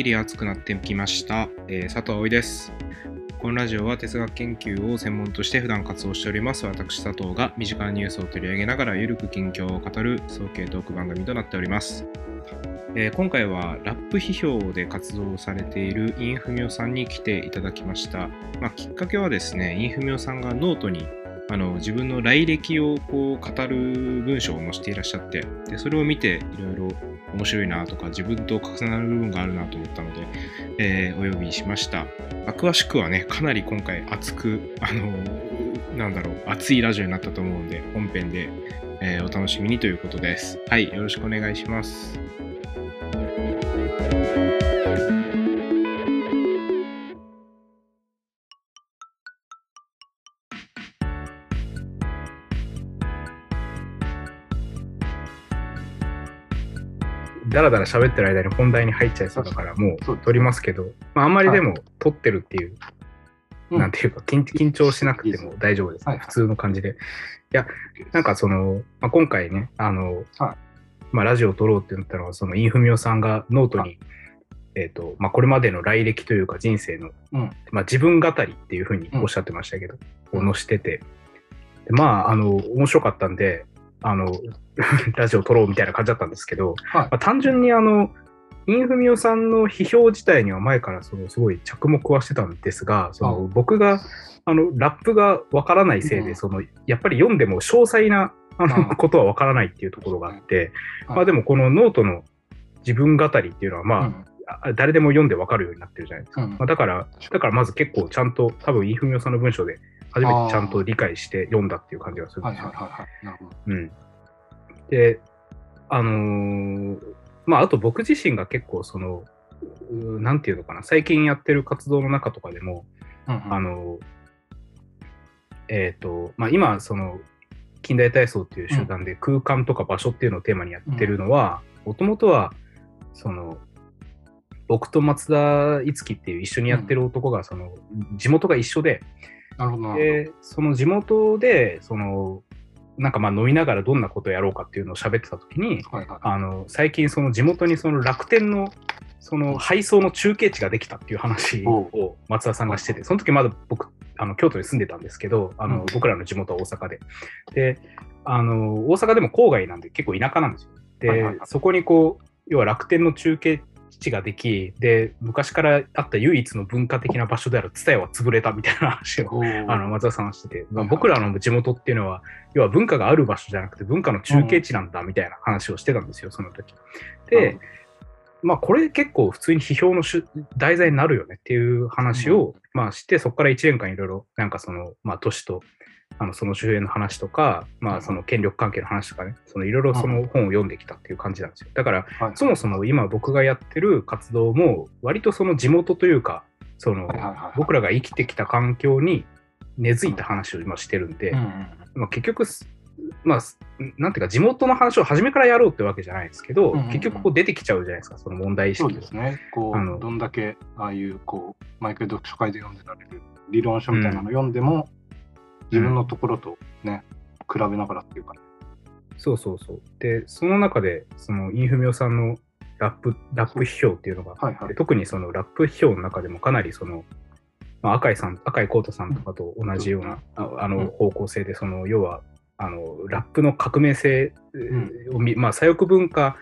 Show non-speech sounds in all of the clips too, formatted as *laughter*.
きり暑くなってきました、えー佐藤葵です。このラジオは哲学研究を専門として普段活動しております私佐藤が身近なニュースを取り上げながらゆるく近況を語る早慶トーク番組となっております。えー今回はラップ批評で活動されている韻踏み夫さんに来ていただきました。まあ、きっかけはですね、韻踏み夫さんがノートにあの自分の来歴をこう語る文章を載せていらっしゃってでそれを見ていろいろ面白いなとか自分と重なる部分があるなと思ったので、えーお呼びしました、ま詳しくはねかなり今回熱くあのなんだろう熱いラジオになったと思うので本編で、えーお楽しみにということです。はいよろしくお願いします。だらだら喋ってる間に本題に入っちゃいそうだから、もそうう撮りますけど、まあ、あんまりでも撮ってるっていう、うん。なんていうか緊、緊張しなくても大丈夫です、はい。はい普通の感じで。いや、なんかその、まあ、今回ね、あの、はい。まあ、ラジオを撮ろうってなったのは、その、韻踏み夫さんがノートはに、えっ、と、まあ、これまでの来歴というか人生の、うん。まあ、自分語りっていうふうにおっしゃってましたけど、うん。を載してて、でまあ、あの、面白かったんで、あの、*laughs* ラジオ撮ろうみたいな感じだったんですけど、はい。まあ、単純にあの、韻踏み夫さんの批評自体には前からそのすごい着目はしてたんですが、その僕があのラップがわからないせいで、うん。そのやっぱり読んでも詳細なあのうんことはわからないっていうところがあって、はい。まあでもこのノートの自分語りっていうのはまあ、誰でも読んでわかるようになってるじゃないですか。うん。まあ、だから、だからまず結構ちゃんと多分韻踏み夫さんの文章で初めてちゃんと理解して読んだっていう感じがするんはいですよ。で、あのーまあ、あと僕自身が結構その、なんていうのかな、最近やってる活動の中とかでも、うんうん。あのーえっ、と、まあ、今、その、近代体操っていう集団で空間とか場所っていうのをテーマにやってるのは、もともとは、その、僕と松田いつきっていう一緒にやってる男が、その、地元が一緒で、なるほどで、その地元で、その、なんかまあ飲みながらどんなことをやろうかっていうのを喋ってた時に。はいはい。あの、最近その地元にその楽天の、その配送の中継地ができたっていう話を松田さんがしてて、その時まだ僕、あの京都に住んでたんですけど、あのうん僕らの地元は大阪で。で、あの、大阪でも郊外なんで結構田舎なんですよ。で、そこにこう、要は楽天の中継地ができ、で、昔からあった唯一の文化的な場所である蔦屋は潰れたみたいな話を *laughs* あの松田さんはしてて、まあ、僕らの地元っていうのは、要は文化がある場所じゃなくて文化の中継地なんだみたいな話をしてたんですよ、その時。で、まあこれ結構普通に批評の主題材になるよねっていう話を、まあして、そこから1年間いろいろ、なんかその、まあ都市と、あのその周辺の話とか、まあその権力関係の話とかね、そのいろいろその本を読んできたっていう感じなんですよ。だから、はいそもそも今僕がやってる活動も、割とその地元というか、その僕らが生きてきた環境に根付いた話を今してるんで、うんうんまあ、結局す、まあ、すなんていうか、地元の話を初めからやろうってわけじゃないですけど、うんうんうん。結局こう出てきちゃうじゃないですか、その問題意識が。そうですね。こあのう、どんだけ、ああいう、こう、毎回読書会で読んでられる理論書みたいなの読んでも、自分のところとね、比べながらっていうか、そうそうそう。で、その中で、そのインフミオさんのラップ、ラップ批評っていうのがあって、はいはい。特にそのラップ批評の中でもかなりその、まあ、赤井さん、赤井浩太さんとかと同じような、ああの方向性で、その、要は、あの、ラップの革命性を見、まあ、左翼文化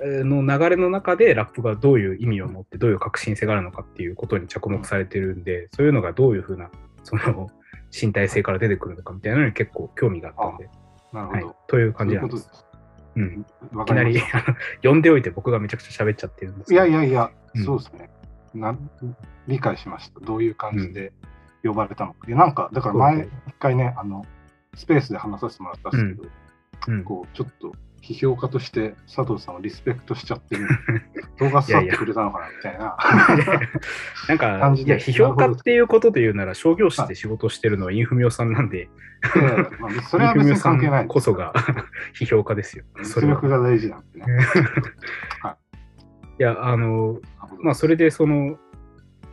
の流れの中でラップがどういう意味を持ってどういう革新性があるのかっていうことに着目されてるんで、そういうのがどういうふうなその身体性から出てくるのかみたいなのに結構興味があったんで、はいなるほど。、という感そういうことじなんで。ですす。うん、わいきなり。呼んでおいて僕がめちゃくちゃ喋っちゃってるんですいやいやいや、うんそうですね。なん理解しました。どういう感じで呼ばれたのか。でなんか、だから前、一回ね、あの、スペースで話させてもらったんですけど、うん、こう、ちょっと批評家として佐藤さんをリスペクトしちゃって *laughs* 動画去ってくれたのかなみたいな。なんか感、じでいや、批評家っていうことで言うなら、商業誌で仕事してるのはインフミオさんなんで、まあそれは別に関係ないこそが批評家ですよ。それは実力が大事なんでね。*laughs* いや、あの、まあ、それでその、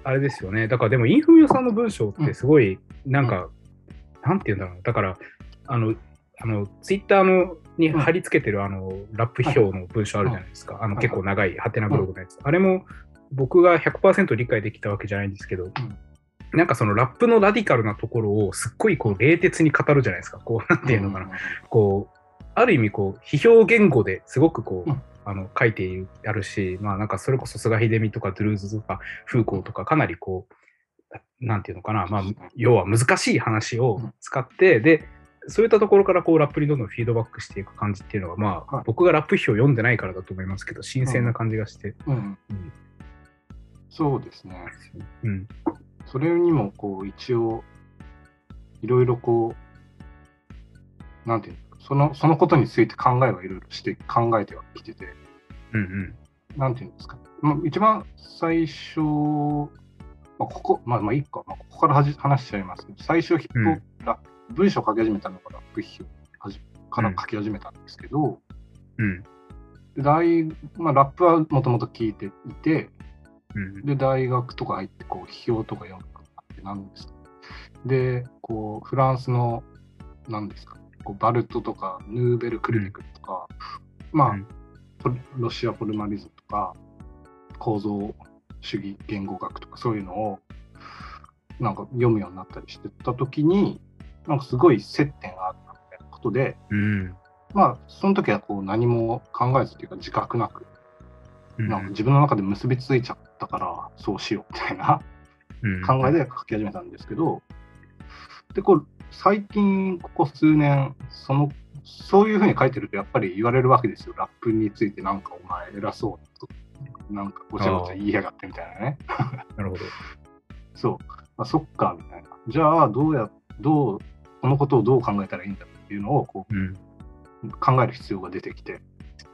あれですよね。だからでも、インフミオさんの文章ってすごい、なんか、なんて言うんだろう。だから、あの、あのツイッターのに貼り付けてる、あのラップ批評の文章あるじゃないですか。あのはい結構長いハテナブログのやつ。あれも、僕が100%理解できたわけじゃないんですけど、なんかそのラップのラディカルなところをすっごいこう冷徹に語るじゃないですか。こう、*laughs* なんていうのかな。こう、ある意味こう、批評言語ですごくこう、うんあの書いてあるし、まあなんかそれこそ菅秀美とかドゥルーズとかフーコーとかかなりこう、なんていうのかな、まあ要は難しい話を使って、で、そういったところからこうラップにどんどんフィードバックしていく感じっていうのは、まあはい僕がラップ批を読んでないからだと思いますけど、新鮮な感じがして。うん。うんそうですね。うん。それにもこう一応いろいろこうなんていうのそのそのことについて考えはいろいろして考えてはきててうんうん。なんていうんですか、まあ、一番最初、まあ、ここまあまあいいか、まあ、ここからはじ話しちゃいますけど最初ヒップラップ文章を書き始めたのがラップ批評はじから書き始めたんですけど、うん。で大まあ、ラップはもともと聞いていて、うん。で、大学とか入って、こう、批評とか読むようになって、なんですか。で、こう、フランスの、なんですか、こうバルトとか、ヌーベル・クリティクとか、まあ、うんポロシア・フォルマリズムとか、構造主義言語学とか、そういうのを、なんか読むようになったりしてたときに、なんかすごい接点があったみたいなことで、うん。まあ、その時はこう何も考えずというか自覚なく、うん。なんか自分の中で結びついちゃったから、そうしようみたいなうん考えで書き始めたんですけど、で、こう、最近、ここ数年、その、そういうふうに書いてると、やっぱり言われるわけですよ。ラップについて、なんかお前偉そうと、なんかごちゃごちゃ言いやがってみたいなね。なるほど。*laughs* そう。あ、そっか、みたいな。じゃあ、どうや、どう、このことをどう考えたらいいんだっていうのを、こうん。う、考える必要が出てきて、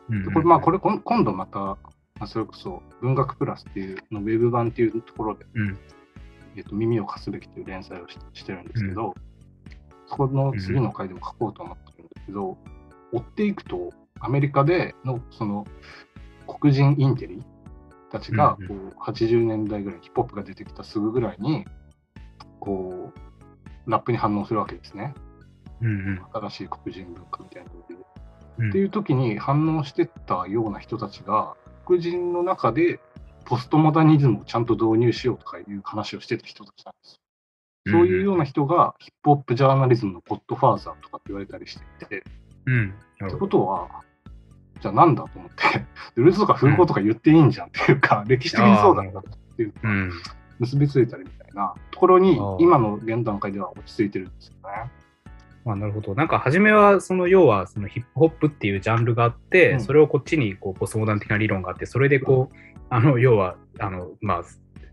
うんでこれ、まあ、これ、今度また、まあそれこそ、文学プラスっていうの、ウェブ版っていうところで、うん。えっと、耳を貸すべきという連載をししてるんですけど、そこの次の回でも書こうと思ってるんですけど、追っていくと、アメリカでのその黒人インテリたちがうんこう80年代ぐらいにヒップホップが出てきたすぐぐらいに、こう、ラップに反応するわけですね。うんうん新しい黒人文化みたいなので。うん。っていう時に反応してったような人たちが、黒人の中でポストモダニズムをちゃんと導入しようとかいう話をしてた人たちなんです。そういうような人がヒップホップジャーナリズムのポッドファーザーとかって言われたりしていて、っうん。なるて。ことは、じゃあなんだと思って、*laughs* ルーズとか風貌とか言っていいんじゃんっていうか、歴史的にそうだったっていうか、うん。結びついたりみたいなところに今の現段階では落ち着いてるんですよね。まあ、なるほど。なんか、初めは、その、要は、そのヒップホップっていうジャンルがあって、うんそれをこっちに、こう、ポストモダン的な理論があって、それで、こう、あの、要は、あの、まあ、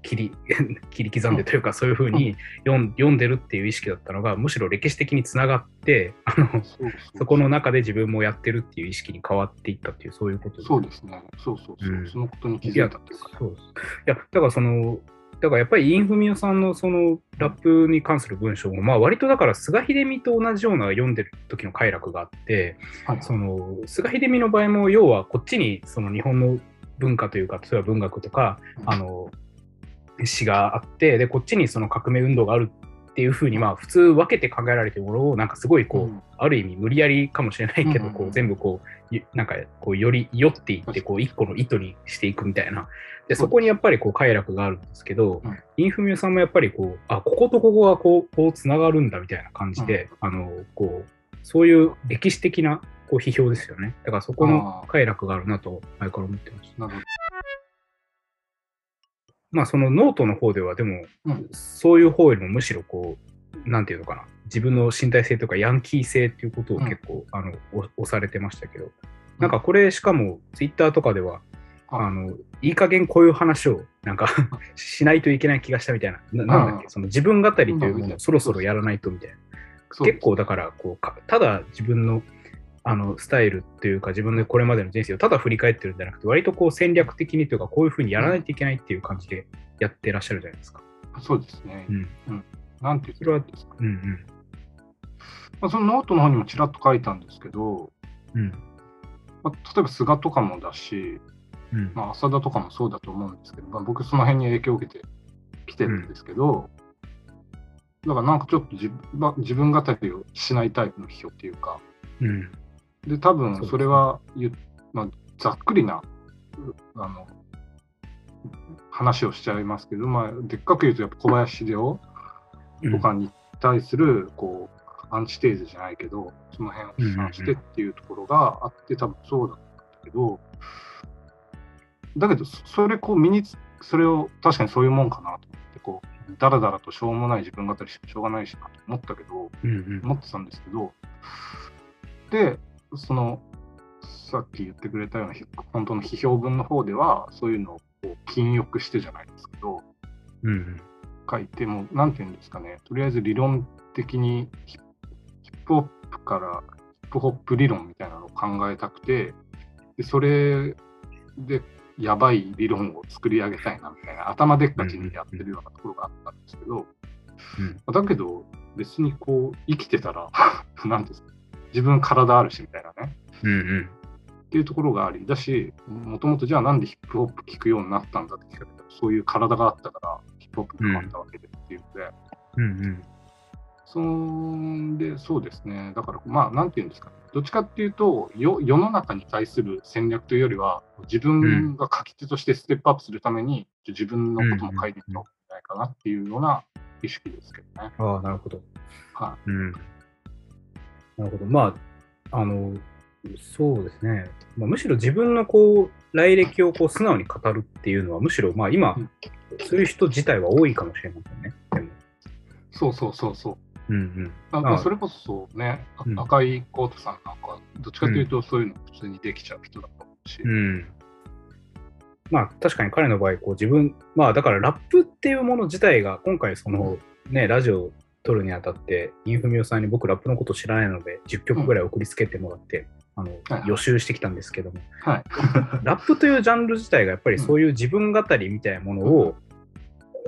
切り、*laughs* 切り刻んでというか、そういうふうに読ん読んでるっていう意識だったのが、むしろ歴史的につながって、あの、そこの中で自分もやってるっていう意識に変わっていったっていう、そういうことそうですね。そうそうそう。うんそのことに気づいたっていうか。そうです。いや、だからその、だからやっぱりインフミオさんのそのラップに関する文章も、まあ割とだから菅秀美と同じような読んでる時の快楽があって、はい。その菅秀美の場合も要はこっちにその日本の文化というか、例えば文学とか、あの、詩があって、で、こっちにその革命運動があるっていうふうに、まあ普通分けて考えられてるものを、なんかすごいこう、うん。ある意味無理やりかもしれないけど、うんこう全部こう、ゆなんかこうより寄っていって、こう一個の糸にしていくみたいな。で、そこにやっぱりこう快楽があるんですけど、うんインフミオさんもやっぱりこう、あ、こことここがこう、こう繋がるんだみたいな感じで、あの、こう、そういう歴史的なこう批評ですよね。だからそこの快楽があるなと前から思ってました。まあそのノートの方ではでも、うんそういう方よりもむしろこう、なんていうのかな、自分の身体性とかヤンキー性っていうことを結構、あのお押されてましたけど、なんかこれしかもツイッターとかでは、はいあのいい加減こういう話をなんか *laughs* しないといけない気がしたみたいな、ななんだっけ、うんその自分語りといううん。のをそろそろやらないとみたいな。結構だからこうか、ただ自分のあのスタイルというか、自分のこれまでの人生をただ振り返ってるんじゃなくて、割とこう戦略的にというか、こういうふうにやらないといけないっていう感じでやってらっしゃるじゃないですか。そうですね。う。ん。なんて言ってるんですか。うんうん。まあ、そのノートの方にもちらっと書いたんですけど、うん。まあ、例えば菅とかもだし、うん。まあ、浅田とかもそうだと思うんですけど、まあ、僕その辺に影響を受けてきてるんですけど、だからなんかちょっと自分まあ自分語りをしないタイプの批評っていうか、うん。で、多分それは言う、まあ、ざっくりな、うあの、話をしちゃいますけど、まあ、でっかく言うとやっぱ小林秀夫とかに対するこうアンチテーゼじゃないけどその辺を批判してっていうところがあって多分そうだったけどだけどそれこう身につそれを確かにそういうもんかなと思ってこうだらだらとしょうもない自分語りしてしょうがないしなと思ったけど、うんうん。思ってたんですけどでそのさっき言ってくれたようなひ本当の批評文の方ではそういうのをこう禁欲してじゃないですけどうんうん書いてもなんていうんですかね。とりあえず理論的にヒップホップからヒップホップ理論みたいなのを考えたくてでそれでやばい理論を作り上げたいなみたいな頭でっかちにやってるようなところがあったんですけど、うん。だけど別にこう生きてたら *laughs* なんですか自分体あるしみたいなね。うんうん。っていうところがありだしもともとじゃあなんでヒップホップ聴くようになったんだって聞かれたらそういう体があったからヒップホップに変わったわけでっていうので、うんうんそんでそうですねだからまあなんていうんですかねどっちかっていうとよ世の中に対する戦略というよりは自分が書き手としてステップアップするために自分のことも書いていった方がいいんじゃないかなっていうような意識ですけどね。ああ、なるほど。はうん。なるほど。まあ、あの、そうですね。まあ、むしろ自分のこう、来歴をこう素直に語るっていうのは、むしろまあ今うん、そういう人自体は多いかもしれませんね。でも。い、そうそうそうそう。うんうん。あまあまあそれこそね、あうん赤いコートさんなんか、どっちかというとそういうの普通にできちゃう人だと思うし、うん。まあ確かに彼の場合、こう自分、まあだからラップっていうもの自体が、今回そのね、ラジオを撮るにあたって、インフミオさんに僕ラップのこと知らないので、10曲ぐらい送りつけてもらって、あのはいはい予習してきたんですけども、はい。*laughs* ラップというジャンル自体がやっぱりそういう自分語りみたいなものを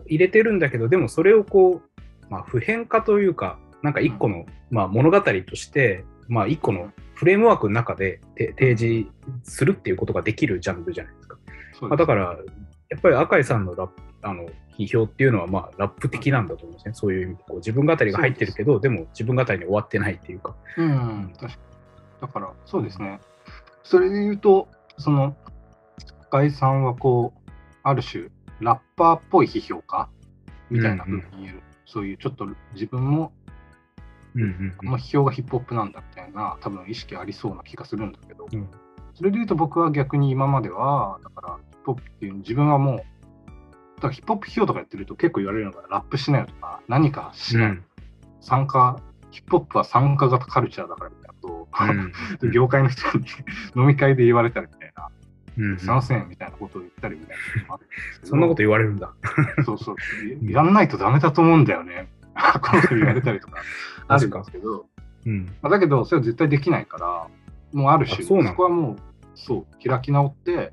入れてるんだけど、でもそれをこう、まあ、普遍化というか、なんか一個の、まあ、物語として、まあ、一個のフレームワークの中でて提示するっていうことができるジャンルじゃないですか。まあ、だから、やっぱり赤井さんのラップあの批評っていうのは、まあ、ラップ的なんだと思うんですね。そういう意味でこう自分語りが入ってるけど、でも自分語りに終わってないっていうか。うん、確かに。だから、そうですね。それで言うと、その、深井さんはこう、ある種、ラッパーっぽい批評家みたいな風に言える、そういうちょっと自分も、うんうんこの批評がヒップホップなんだみたいな、多分意識ありそうな気がするんだけど、うん。それで言うと僕は逆に今までは、だから、ヒップホップっていう、自分はもう、だからヒップホップ批評とかやってると結構言われるのが、ラップしないよとか、何かしない、うん。参加、ヒップホップは参加型カルチャーだからうん *laughs* 業界の人に *laughs* 飲み会で言われたりみたいな、うんうん。すいませんみたいなことを言ったりみたいな。*laughs* そんなこと言われるんだ。そうそう。やんないとダメだと思うんだよね。このこと言われたりとか。あるんですけど、うん。まあだけど、それは絶対できないから、もうある種、あそこはもう、そう、開き直って、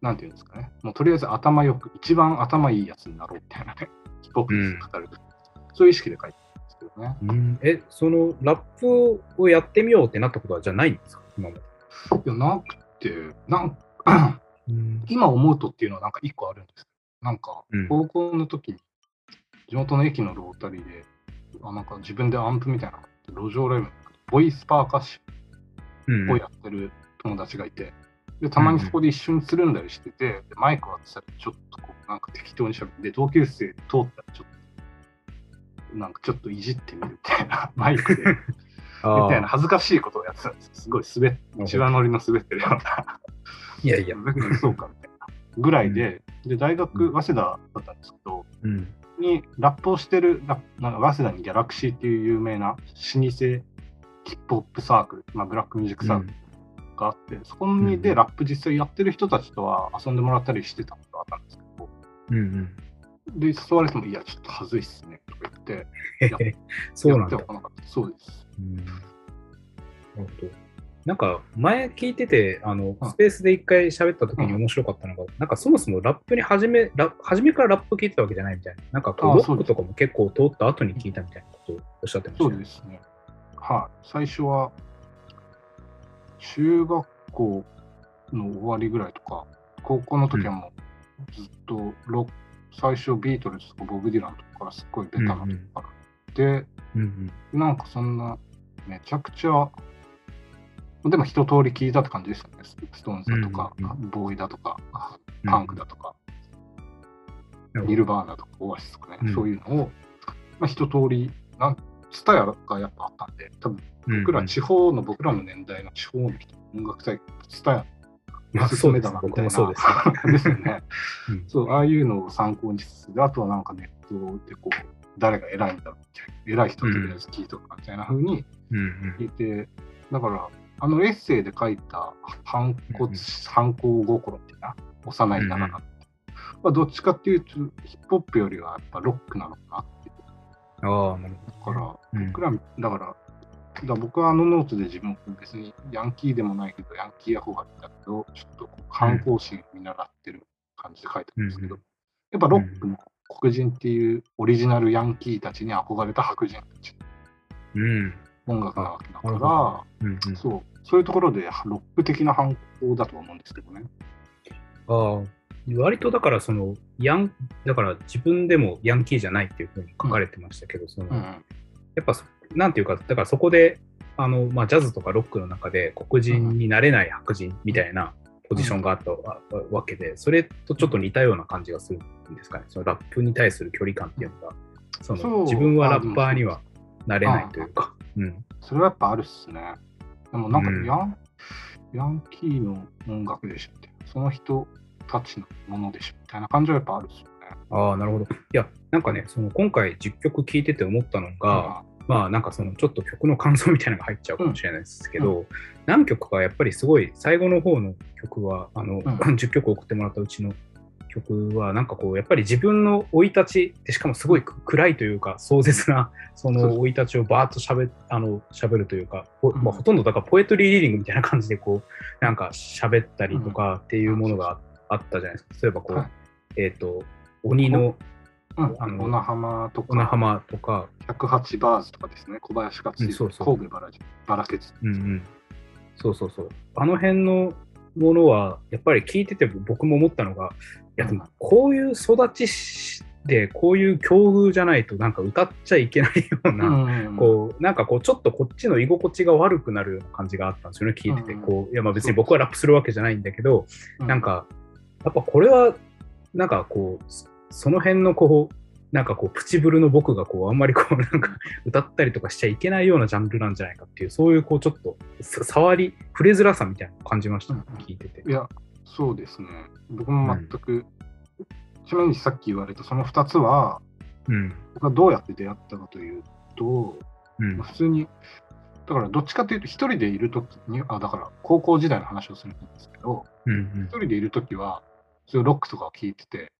なんていうんですかね、もうとりあえず頭よく、一番頭いいやつになろうみたいなね、ヒップホップに語る、そういう意識で書いてですけどね。うん。え、そのラップをやってみようってなったことはじゃあないんですか？今まで。いや、なくて、なんうん。今思うとっていうのはなんか一個あるんです。けど、なんかうん。高校の時に地元の駅のロータリーで、あなんか自分でアンプみたいな路上ライブのボイスパーカッシうんョンをやってる友達がいて、でたまにそこで一緒につるんだりしてて、でマイク渡したらちょっとこうなんか適当にしゃべって、で同級生通ったらちょっと、なんかちょっといじってみるみたいな、*laughs* マイクで、みたいな恥ずかしいことをやってたんですよ。すごい滑っ、一番乗りの滑ってるような。いやいや。そうかみたいなぐらいで、で大学、早稲田だったんですけど、うん。にラップをしてる、ラなんか早稲田にギャラクシーっていう有名な老舗ヒップホップサークル、まあ、ブラックミュージックサークルがあって、そこにでうんラップ実際やってる人たちとは遊んでもらったりしてたことがあったんですけど、うんうん。で、誘われても、いや、ちょっと恥ずいっすね、とか言って、*laughs* そうなんだ。そうです。うんなるほど。なんか前聞いてて、あのうんスペースで一回喋った時に面白かったのが、なんかそもそもラップに初め、ラ初めからラップ聞いてたわけじゃないみたいな。なんかこうロックとかも結構通った後に聞いたみたいなことをおっしゃってましたそうね。ですね。はい。最初は、中学校の終わりぐらいとか、高校の時はもうずっとロック、最初ビートルズとかボブ・ディランとかからすっごいベタなとこから。で、うんうん。なんかそんな、めちゃくちゃ、でも一通り聞いたって感じでしたね。スストーンズだとか、うんうんボウイだとか、うんパンクだとか。ニルバーナとかオアシスとかね、うん。そういうのを、まあ、一通り、なんツタヤがやっぱあったんで、多分僕ら地方の、僕らの年代の地方の人、音楽大会、ツタヤまあおすすめそうですねだなみたいな。そうですね。ですよね。うんそう、ああいうのを参考にしつつ、あとはなんかネットでこう、誰が偉いんだろうみたいな、偉い人とりあえず聞いとくかみたいな風にうん聞いて、だから、あのエッセイで書いた反骨、うん反抗心っていうな、幼いながら、まあ、どっちかっていうと、ヒップホップよりはやっぱロックなのかなっていう。うん。ああ、なるほだから、ど。僕ら、だから、だ僕はあのノートで自分別にヤンキーでもないけど、ヤンキー憧れだけど、ちょっと反抗心を見習ってる感じで書いてるんですけど、うんやっぱロックの黒人っていうオリジナルヤンキーたちに憧れた白人たちうん。の音楽なわけだから、うんうん、そう、そういうところでロック的な反抗だと思うんですけどね。ああ、割とだからその、ヤン、だから自分でもヤンキーじゃないっていうふうに書かれてましたけど、その、うんうん。やっぱそ、なんていうか、だからそこで、あの、まあ、ジャズとかロックの中で黒人になれない白人みたいなポジションがあったわわけで、それとちょっと似たような感じがするんですかね。そのラップに対する距離感っていうのが、その自分はラッパーにはなれないというか。うん。それはやっぱあるっすね。でもなんかうんヤン、ヤンキーの音楽でしょって、その人たちのものでしょみたいな感じはやっぱあるっすよね。ああ、なるほど。いや、なんかね、その今回10曲聴いてて思ったのが、まあなんかそのちょっと曲の感想みたいなのが入っちゃうかもしれないですけど、何曲かやっぱりすごい最後の方の曲は、あの、ん。10曲送ってもらったうちの曲は、なんかこう、やっぱり自分の生い立ちで、しかもすごい暗いというか、壮絶な、その生い立ちをバーッとしゃべあの喋るというか、ほうん。まあ、ほとんどだからポエトリーリーディングみたいな感じで、こう、なんか喋ったりとかっていうものがあったじゃないですか。例えばこう、はい。えっ、と、鬼のうん、あの小名浜と小名か、浜とか、108バーズとかですね、小林がついてるうんそうそう。神戸バラジバラケツ。うんうん、そうそうそう。あの辺のものは、やっぱり聞いてて僕も思ったのが、いやでもこういう育ちしで、こういう境遇じゃないと、なんか歌っちゃいけないような、うんこう、なんかこう、ちょっとこっちの居心地が悪くなるような感じがあったんですよね、聞いてて。うんこう、いやまあ別に僕はラップするわけじゃないんだけど、うなん、か、やっぱこれは、なんかこう、そその辺のこう、なんかこう、プチブルの僕がこう、あんまりこう、*laughs* なんか、歌ったりとかしちゃいけないようなジャンルなんじゃないかっていう、そういうこう、ちょっと、さ触り、触れづらさみたいなのを感じました、うん聞いててい。や、そうですね。僕も全く、ちなみにさっき言われたその2つは、うん。僕はどうやって出会ったかというと、うんまあ。普通に、だからどっちかというと、一人でいるときに、あ、だから高校時代の話をするんですけど、うん一。人でいるときは、そういうロックとかを聴いてて、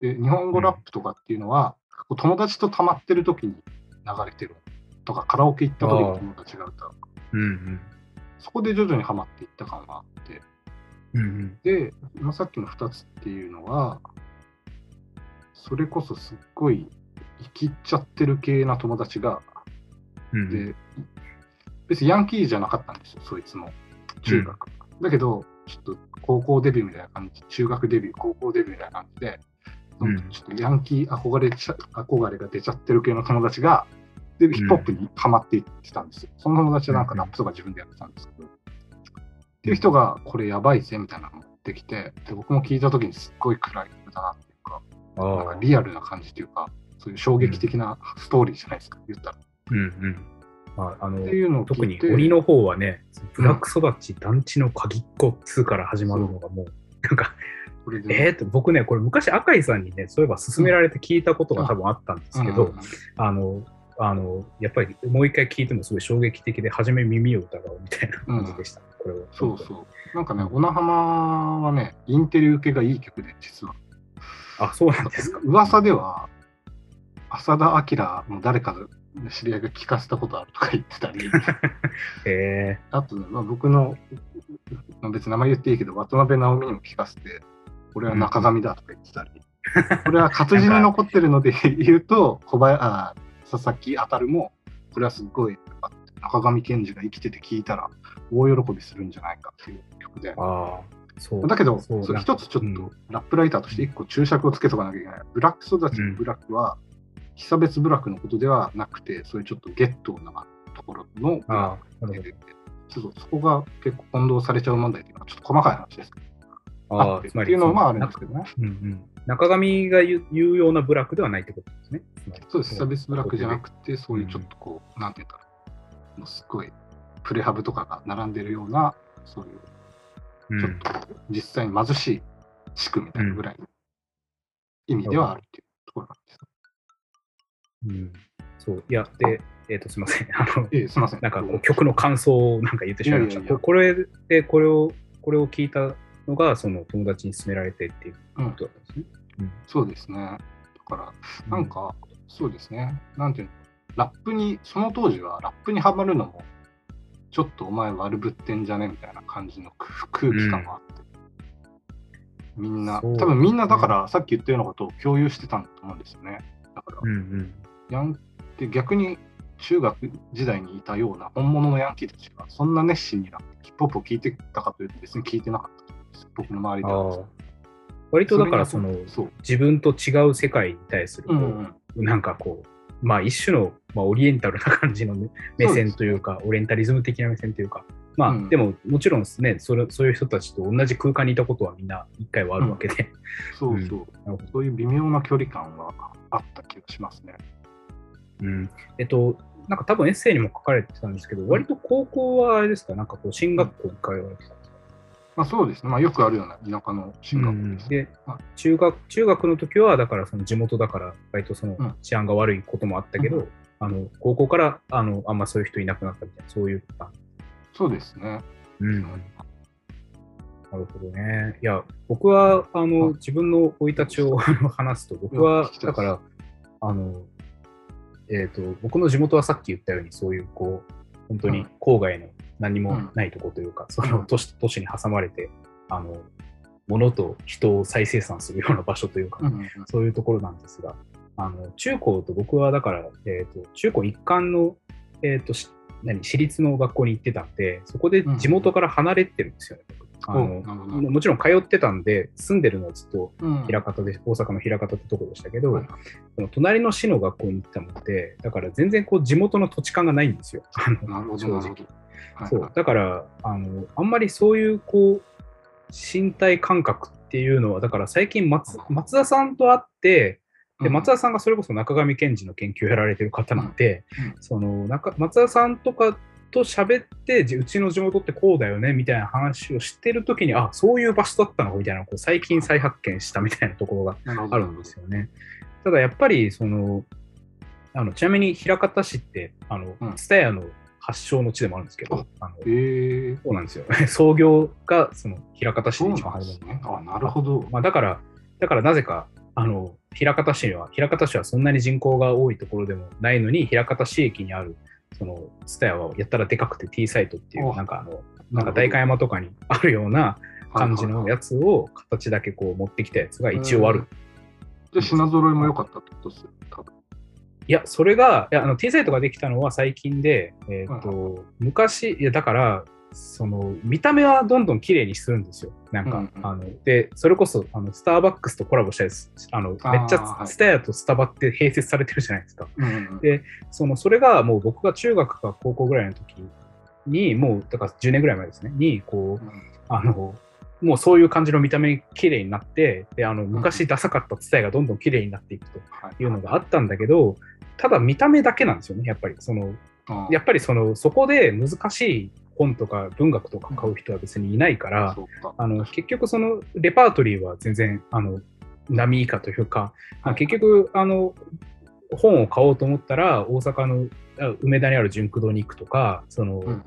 で、日本語ラップとかっていうのは、こう友達と溜まってるときに流れてるとか、カラオケ行ったときに友達が歌う。うん。うん。そこで徐々にハマっていった感があって、うん。で、まあさっきの2つっていうのは、それこそすっごい生きっちゃってる系な友達が、うん。で、別にヤンキーじゃなかったんですよ、そいつも。中学。だけど、ちょっと高校デビューみたいな感じ、中学デビュー、高校デビューみたいな感じで、うんちょっとヤンキー憧れちゃ憧れが出ちゃってる系の友達が、で、ヒップホップにハマっていってたんですよ。その友達はなんかラップとか自分でやってたんですけど、っていう人が、これやばいぜみたいなのを持ってきて、で僕も聞いたときにすっごい暗い歌だなっていうか、なん。かリアルな感じというか、そういう衝撃的なストーリーじゃないですか、言ったら。っうん。うん。まあ、あのて、いうのを特に聞いて、鬼の方はね、ブラック育ち団地の鍵っ子2から始まるのがもう、なんか、えーって僕ね、これ昔赤井さんにね、そういえば勧められて聞いたことが多分あったんですけど、うんうんうんあの、あの、やっぱりもう一回聞いてもすごい衝撃的で、初め耳を疑うみたいな感じでした、これは。そうそう。なんかね、小名浜はね、インテリ受けがいい曲で、実は。あ、そうなんですか。噂では、浅田明も誰かの知り合いが聞かせたことあるとか言ってたり、*laughs* へあと、まあ、僕の、まあ、別に名前言っていいけど、渡辺直美にも聞かせて、俺は中上だとか言ってたり、これは活字に残ってるので *laughs* 言うと、小林あ佐々木あたるも、これはすっごい、あ中上健二が生きてて聞いたら、大喜びするんじゃないかっていう曲でー。ああ、そう。だけど、一つちょっうんとラップライターとして一個注釈をつけとかなきゃいけない。ブラック育ちのブラックは、被差別ブラックのことではなくて、そういうちょっとゲットなところのブラああ、ッなるクでちょっとそこが結構混同されちゃう問題っていうのはちょっと細かい話ですけ。ああ、っていうのはまああるんなんかですけどね。うんうん。中上が言う言うような部落ではないってことですね。そうです、サービスブラックじゃなくて、そういうちょっとこう、なんていうんだろう、もうすごい、プレハブとかが並んでるような、そういう、うんちょっと実際に貧しい地区みたいなぐらいの意味ではあるっていうところなんです。うんそう。いや、で、えっ、と、すみません。あの、ええ、すみません。なんかこう曲の感想をなんか言ってしまいました。いやいやいやここれで、これを、これを聞いたのが、その友達に勧められてっていううんことだったんですね。そうですね。だから、なんか、そうですね。なんていうの、ラップに、その当時はラップにはまるのも、ちょっとお前悪ぶってんじゃねみたいな感じの空空気感があって、みんな、そうですね多分みんなだから、さっき言ったようなことを共有してたんだと思うんですよね。だから、うんうん。ヤンで逆に中学時代にいたような本物のヤンキーたちが、そんな熱心になってヒップホップを聞いてたかというと、別に聞いてなかった。僕の周りでは。割とだからその。自分と違う世界に対するこう、うんうん。なんかこう、まあ一種の、まあ、オリエンタルな感じのね、目線というか、オリエンタリズム的な目線というか、まあ、うん。でももちろんですねそれ、そういう人たちと同じ空間にいたことはみんな一回はあるわけで、そうそう。なるほど。そういう微妙な距離感はあった気がしますね。うん、えっと、なんか多分エッセイにも書かれてたんですけど、割と高校はあれですか、なんかこう、進学校に通われてた。んでまあそうですね。まあよくあるような田舎の進学です。ではい中学、中学の時は、だからその地元だから、割とそのうん治安が悪いこともあったけど、うんあの高校からあのあんまそういう人いなくなったみたいな、そういうパターン。そうですね。うんなるほどね。いや、僕はあの、はい自分の生い立ちを *laughs* 話すと、僕はだから、あの、えっ、と、僕の地元はさっき言ったように、そういう、こう、本当にうん。郊外の何もないとこというか、*laughs* その都市と都市に挟まれて、あの、物と人を再生産するような場所というか、うんうんうん。そういうところなんですが、あの中高と僕はだから、えー、と中高一貫の、えー、とし何私立の学校に行ってたんで、そこで地元から離れてるんですよね。僕あのもちろん通ってたんで、住んでるのはずっとうん。枚方で、大阪の枚方ってとこでしたけど、はいその隣の市の学校に行ったので、だから全然こう地元の土地勘がないんですよ。*laughs* あの正直。そう。だからあの、あんまりそういうこう身体感覚っていうのは、だから最近松、松田さんと会って、で松田さんがそれこそ中上賢治の研究をやられてる方なんで、うん。うん。その中松田さんとかと喋って、じうちの地元ってこうだよねみたいな話をしてるときに、あそういう場所だったのかみたいな、こう最近再発見したみたいなところがあるんですよね。ただやっぱりそのあのちなみに枚方市ってあのうん蔦屋、の発祥の地でもあるんですけど、あのえー、そうなんですよ。*laughs* 創業がその枚方市で一番初めにですね。あ、なるほど。まあ、だから、だからなぜか、あの、枚方市は、枚方市はそんなに人口が多いところでもないのに、枚方市駅にある、その、ツタヤはやったらでかくて T サイトっていう、おなんかあの、なんか代官山とかにあるような感じのやつ。つを、形だけこう持ってきたやつが一応ある。じゃあ品揃えも良かったってことですよ。多分いや、それが、いやあの T サイトができたのは最近で、えっ、と、昔、いや、だから、その見た目はどんどん綺麗にするんですよ。なんか、うんうん。あので、それこそあのスターバックスとコラボしたやつ、あのめっちゃスタヤとスタバって併設されてるじゃないですか。うんうんでそのそれがもう僕が中学か高校ぐらいの時に、もう、だから10年ぐらい前ですね、に、こう、うん。あの、もうそういう感じの見た目に綺麗になって、で、あの、昔ダサかったツタヤがどんどん綺麗になっていくとはいい。うのがあったんだけど、ただ見た目だけなんですよね、やっぱり。その、あやっぱりその、そこで難しい本とか文学とか買う人は別にいないから、あの、結局そのレパートリーは全然、あの、並以下というか、まあ結局、あの、本を買おうと思ったら、大阪のあ梅田にある純駆堂に行くとか、その、うん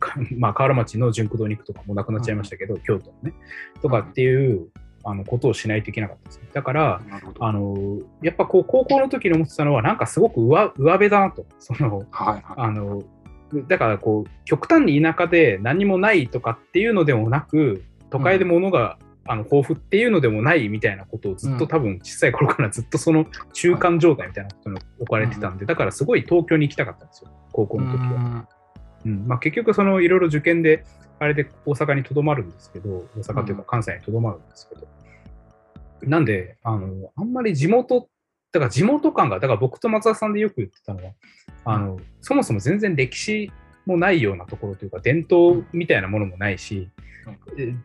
か *laughs* まあ、河原町の純駆堂に行くとかもなくなっちゃいましたけど、京都のね、とかっていう、あのことをしないといけなかったですね。だから。あの、やっぱこう、高校の時に思ってたのは、なんかすごく上上辺だなと。その、はいはい。あの、だからこう、極端に田舎で何もないとかっていうのでもなく、都会で物が、あの豊富っていうのでもないみたいなことをずっとうん。多分小さい頃からずっとその中間状態みたいなことに置かれてたんで、だからすごい東京に行きたかったんですよ、高校の時は。うん。まあ、結局そのいろいろ受験であれで大阪にとどまるんですけど大阪というか関西にとどまるんですけど、なんであのあんまり地元だから地元感がだから僕と松田さんでよく言ってたのはあの、そもそも全然歴史もないようなところというか、伝統みたいなものもないし、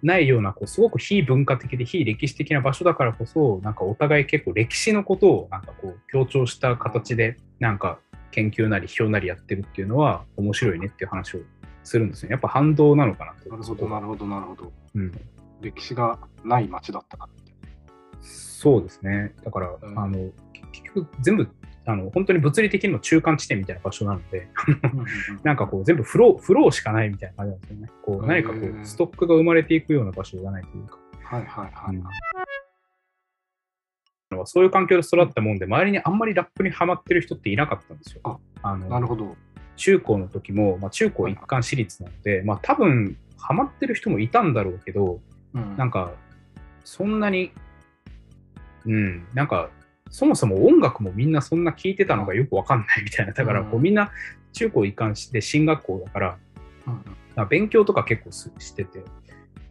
ないようなこうすごく非文化的で非歴史的な場所だからこそなんかお互い結構歴史のことをなんかこう強調した形でなんか研究なり批評なりやってるっていうのは面白いねっていう話をするんですね。やっぱ反動なのかなと。なるほどなるほどなるほど、うん、歴史がない町だったかそうですねだから、うん、あの結局全部あの本当に物理的にも中間地点みたいな場所なので *laughs* なんかこう全部フローフローしかないみたいな感じなんですよね。こう何かこうストックが生まれていくような場所がないというか。はいはいはい、うん、そういう環境で育ったもんで、周りにあんまりラップにはまってる人っていなかったんですよ。ああのなるほど。中高の時も、まあ、中高一貫私立なので、まあ多分ハマってる人もいたんだろうけど、うん、なんかそんなに、うん、なんかそもそも音楽もみんなそんな聴いてたのがよくわかんないみたいな。だからこうみんな中高一貫して進学校だから、うん、勉強とか結構してて、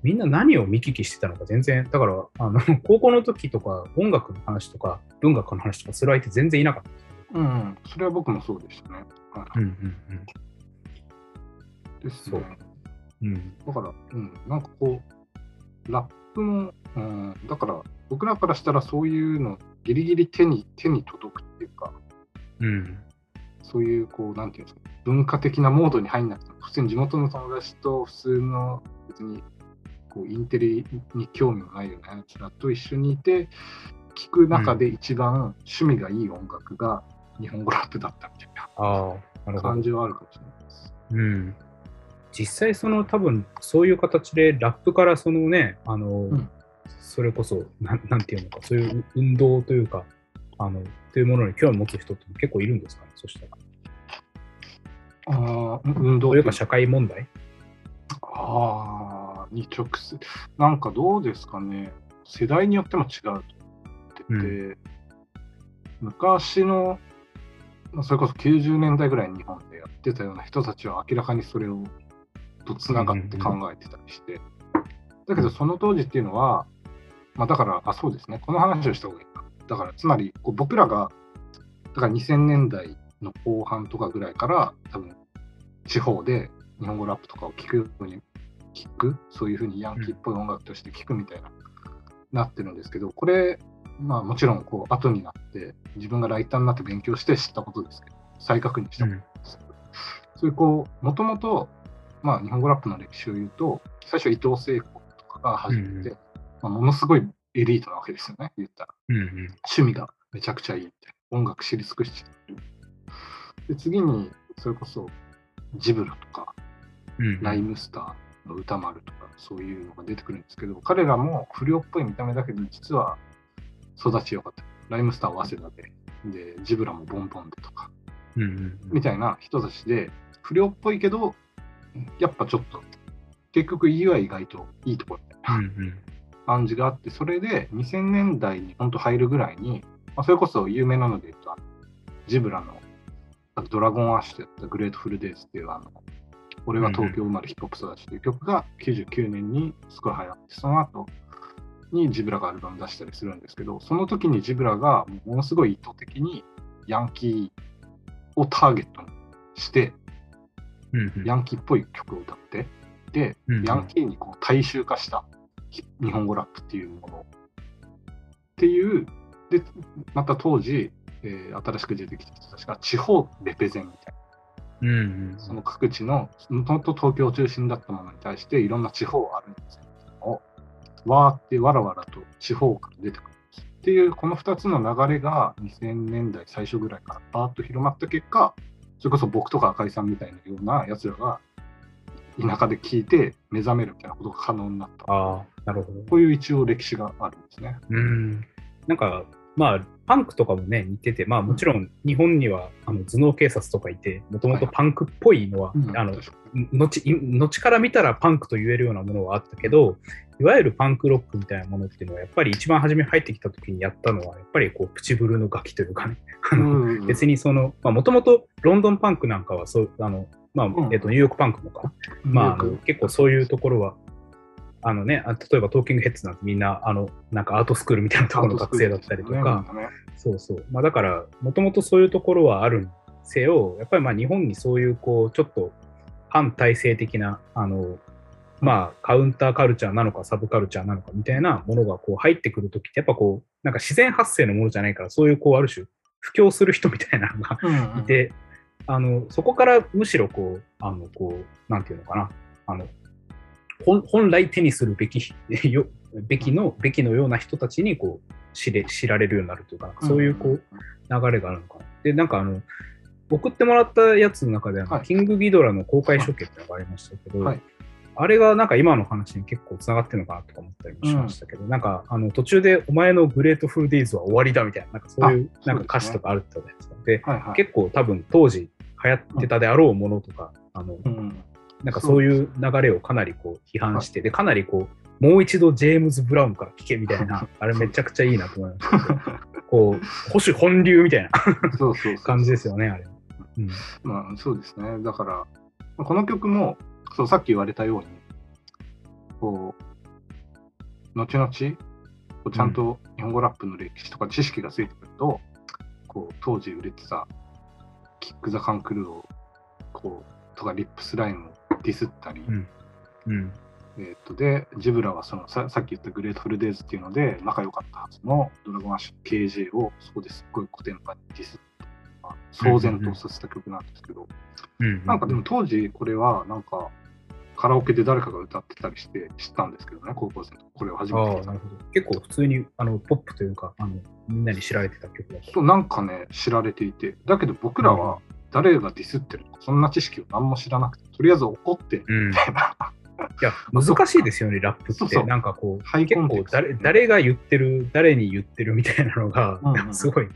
みんな何を見聞きしてたのか全然、だからあの *laughs* 高校の時とか音楽の話とか文学の話とかする相手全然いなかった。うん、うん、それは僕もそうでしたね。うんうんうん。ですね。うん、だから、うん、なんかこう、ラップも、うん、だから僕らからしたらそういうのギリギリ手に手に届くっていうか、うん、そういうこうなんていうんですか文化的なモードに入んなくて普通に地元の友達と普通の別にこうインテリに興味のないようなやつらと一緒にいて聞く中で一番趣味がいい音楽が日本語ラップだったみたいな感じはあるかもしれないです。うん。実際その多分そういう形でラップからそのねあの、うん、それこそな、なんていうのか、そういう運動というか、あの、というものに興味を持つ人って結構いるんですかね、そしたら。ああ、運動というか社会問題？ああ、に直接。なんかどうですかね、世代によっても違うと思ってて、うん、昔の、それこそ90年代ぐらいに日本でやってたような人たちは明らかにそれをとつながって考えてたりして、だけどその当時っていうのは、まあ、だから、あ、そうですね、この話をした方がいいか。だから、つまり、こう僕らが、だから2000年代の後半とかぐらいから、多分、地方で日本語ラップとかを聴くように聞く、そういうふうにヤンキーっぽい音楽として聴くみたいな、なってるんですけど、これ、まあもちろん、こう、後になって、自分がライターになって勉強して知ったことですけど、再確認したことです。けど、うん、そういうこう、もともと、まあ日本語ラップの歴史を言うと、最初伊藤聖子とかが始めて、うんまあ、ものすごいエリートなわけですよね、言ったら。うんうん、趣味がめちゃくちゃいいみたいな。音楽知り尽くしてる。で、次に、それこそ、ジブラとか、うん、ライムスターの歌丸とか、そういうのが出てくるんですけど、彼らも不良っぽい見た目だけど、実は育ちよかった。ライムスターは早稲田で、で、ジブラもボンボンでとか、うんうん、みたいな人たちで、不良っぽいけど、やっぱちょっと、結局、家は意外といいところみたいな。うんうん感じがあって、それで2000年代に本当入るぐらいに、まあ、それこそ有名なので言うと、ジブラのドラゴンアッシュでやったグレートフルデイズっていうあの、俺は東京生まれヒップホップ育ちという曲が99年にすごい流行って、その後にジブラがアルバム出したりするんですけど、その時にジブラがものすごい意図的にヤンキーをターゲットにして、ヤンキーっぽい曲を歌って、で、ヤンキーにこう大衆化した日本語ラップっていうものっていう、で、また当時、えー、新しく出てきた人たちが地方レペゼンみたいな。うんうん、その各地の、もともと東京中心だったものに対して、いろんな地方あるんですけど、わーってわらわらと地方から出てくるんです。っていう、この2つの流れが2000年代最初ぐらいからバーッと広まった結果、それこそ僕とか赤井さんみたいなようなやつらが田舎で聞いて目覚めるみたいなことが可能になった。ああ、なるほど。こういう一応歴史があるんですね。うん。なんか、まあ、パンクとかもね、似てて、まあもちろん日本にはあの頭脳警察とかいて、もともとパンクっぽいのは、はい、あの、後、後から見たらパンクと言えるようなものはあったけど、いわゆるパンクロックみたいなものっていうのは、やっぱり一番初め入ってきた時にやったのは、やっぱりこう、プチブルのガキというかね、あの、別にその、まあもともとロンドンパンクなんかはそう、あの、まあ、えっと、ニューヨークパンクもか、まあ、結構そういうところは、あのね、例えばトーキングヘッズなんてみんな、あの、なんかアートスクールみたいなところの学生だったりとか、ね、そうそう。まあだから、もともとそういうところはあるせよ、やっぱりまあ日本にそういう、こう、ちょっと反体制的な、あの、まあ、カウンターカルチャーなのか、サブカルチャーなのかみたいなものがこう入ってくるときって、やっぱこう、なんか自然発生のものじゃないから、そういうこう、ある種、布教する人みたいなのがいて、あの、そこからむしろこう、あの、こう、なんていうのかな、あの、本来手にするべき *laughs* よべきのべきのような人たちにこう知れ知られるようになるというか、そういうこう流れがあるのか。な。で、なんかあの、送ってもらったやつの中で、はい、キングギドラの公開処刑ってのがありましたけど、はい、あれがなんか今の話に結構つながってるのかなとか思ったりもしましたけど、うん、なんかあの途中でお前のグレートフルデイズは終わりだみたいな、なんかそういうなんか歌詞とかあるってことですかで、はいはい、結構多分当時流行ってたであろうものとか、あの、うん、なんかそういう流れをかなりこう批判して、で、かなりこう、もう一度ジェームズ・ブラウンから聞けみたいな、*laughs* あれめちゃくちゃいいなと思いました。こう、保守本流みたいな *laughs* 感じですよね、あれ。うん、まあそうですね。だから、この曲も、そうさっき言われたように、こう、後々、こうちゃんと日本語ラップの歴史とか知識がついてくると、うん、こう当時売れてたキック・ザ・カンクルーをこうとかリップスライムをディスったり、うん。うん、えー、とでジブラはそのささっき言ったグレートフルデイズっていうので仲良かったはずのドラゴンアッシュ KJ をそこですっごい古典版にディス騒然とさせた曲なんですけど、うん。うん、なんかでも当時これはなんかカラオケで誰かが歌ってたりして知ったんですけどね、高校生の。これを初めて結構普通にあのポップというかあの、みんなに知られてた曲だそう、なんかね、知られていて、だけど僕らは誰がディスってるのか、そんな知識を何も知らなくて、とりあえず怒ってるみたいな。いや、難しいですよね、ラップって。なんかこう、結構誰誰が言ってる、誰に言ってるみたいなのが、うんうん、*laughs* すごい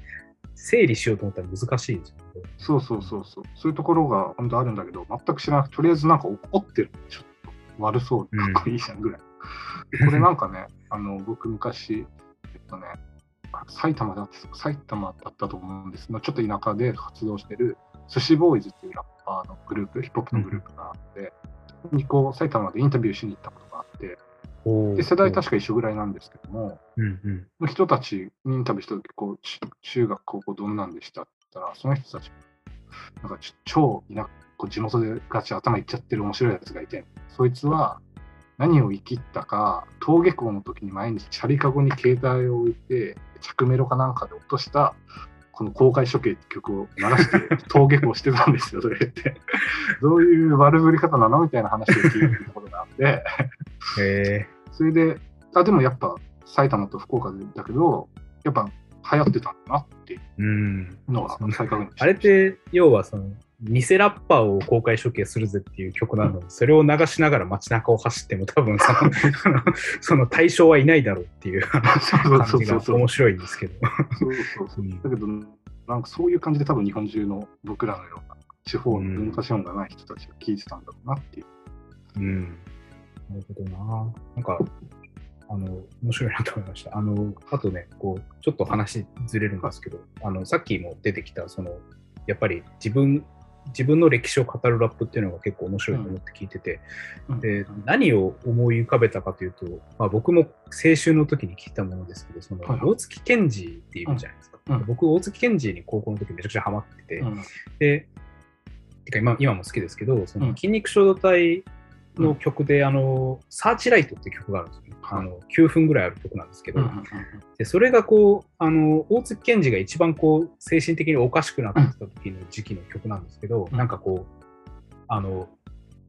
整理しようと思ったら難しいですよね。そうそうそうそう。そういうところが本当あるんだけど、全く知らなくて、とりあえずなんか怒ってる。ちょっと悪そうでかっこいいじゃんぐらい。うん、これなんかね、*laughs* あの僕昔、えっとね、埼玉だ埼玉だったと思うんですが、ちょっと田舎で活動してる寿司ボーイズっていうラッパーのグループ、ヒップホップのグループがあって、うん、にこう埼玉でインタビューしに行ったことがあって、で世代確か一緒ぐらいなんですけども、うんうん、の人たちにインタビューした時こう中学、高校どんなんでしたって言ったら、その人たち、なんか超田こう地元でガチ頭いっちゃってる面白いやつがいて、そいつは何を生きったか、登下校の時に毎日チャリカゴに携帯を置いて、着メロかなんかで落としたこの公開処刑って曲を鳴らして *laughs* 登下校してたんですよ、それって。どういう悪ぶり方なの？みたいな話を聞いてるところがあって。へそれで、あ、でもやっぱ埼玉と福岡だけど、やっぱ流行ってたんだなっていうのは再確認あれって、要はその、偽ラッパーを公開処刑するぜっていう曲なので、それを流しながら街中を走っても多分その *laughs* その対象はいないだろうっていう感じが面白いんですけど。だけど、なんかそういう感じで多分日本中の僕らのような地方の文化資本がない人たちが聞いてたんだろうなっていう。うん。なるほどな。なんか、あの、面白いなと思いました。あの、あとね、こう、ちょっと話ずれるんですけど、あの、さっきも出てきた、その、やっぱり自分自分の歴史を語るラップっていうのが結構面白いと思って聞いてて、うん、で何を思い浮かべたかというと、まあ、僕も青春の時に聞いたものですけどその、大月健二っているじゃないですか、うん、僕大月健二に高校の時めちゃくちゃハマってて、うん、でてか今今も好きですけどその筋肉衝動体の曲で、あの、サーチライトって曲があるんですよ、ね。あの、9分ぐらいある曲なんですけど、で、それがこう、あの、大月健二が一番こう、精神的におかしくなってた時の時期の曲なんですけど、なんかこう、あの、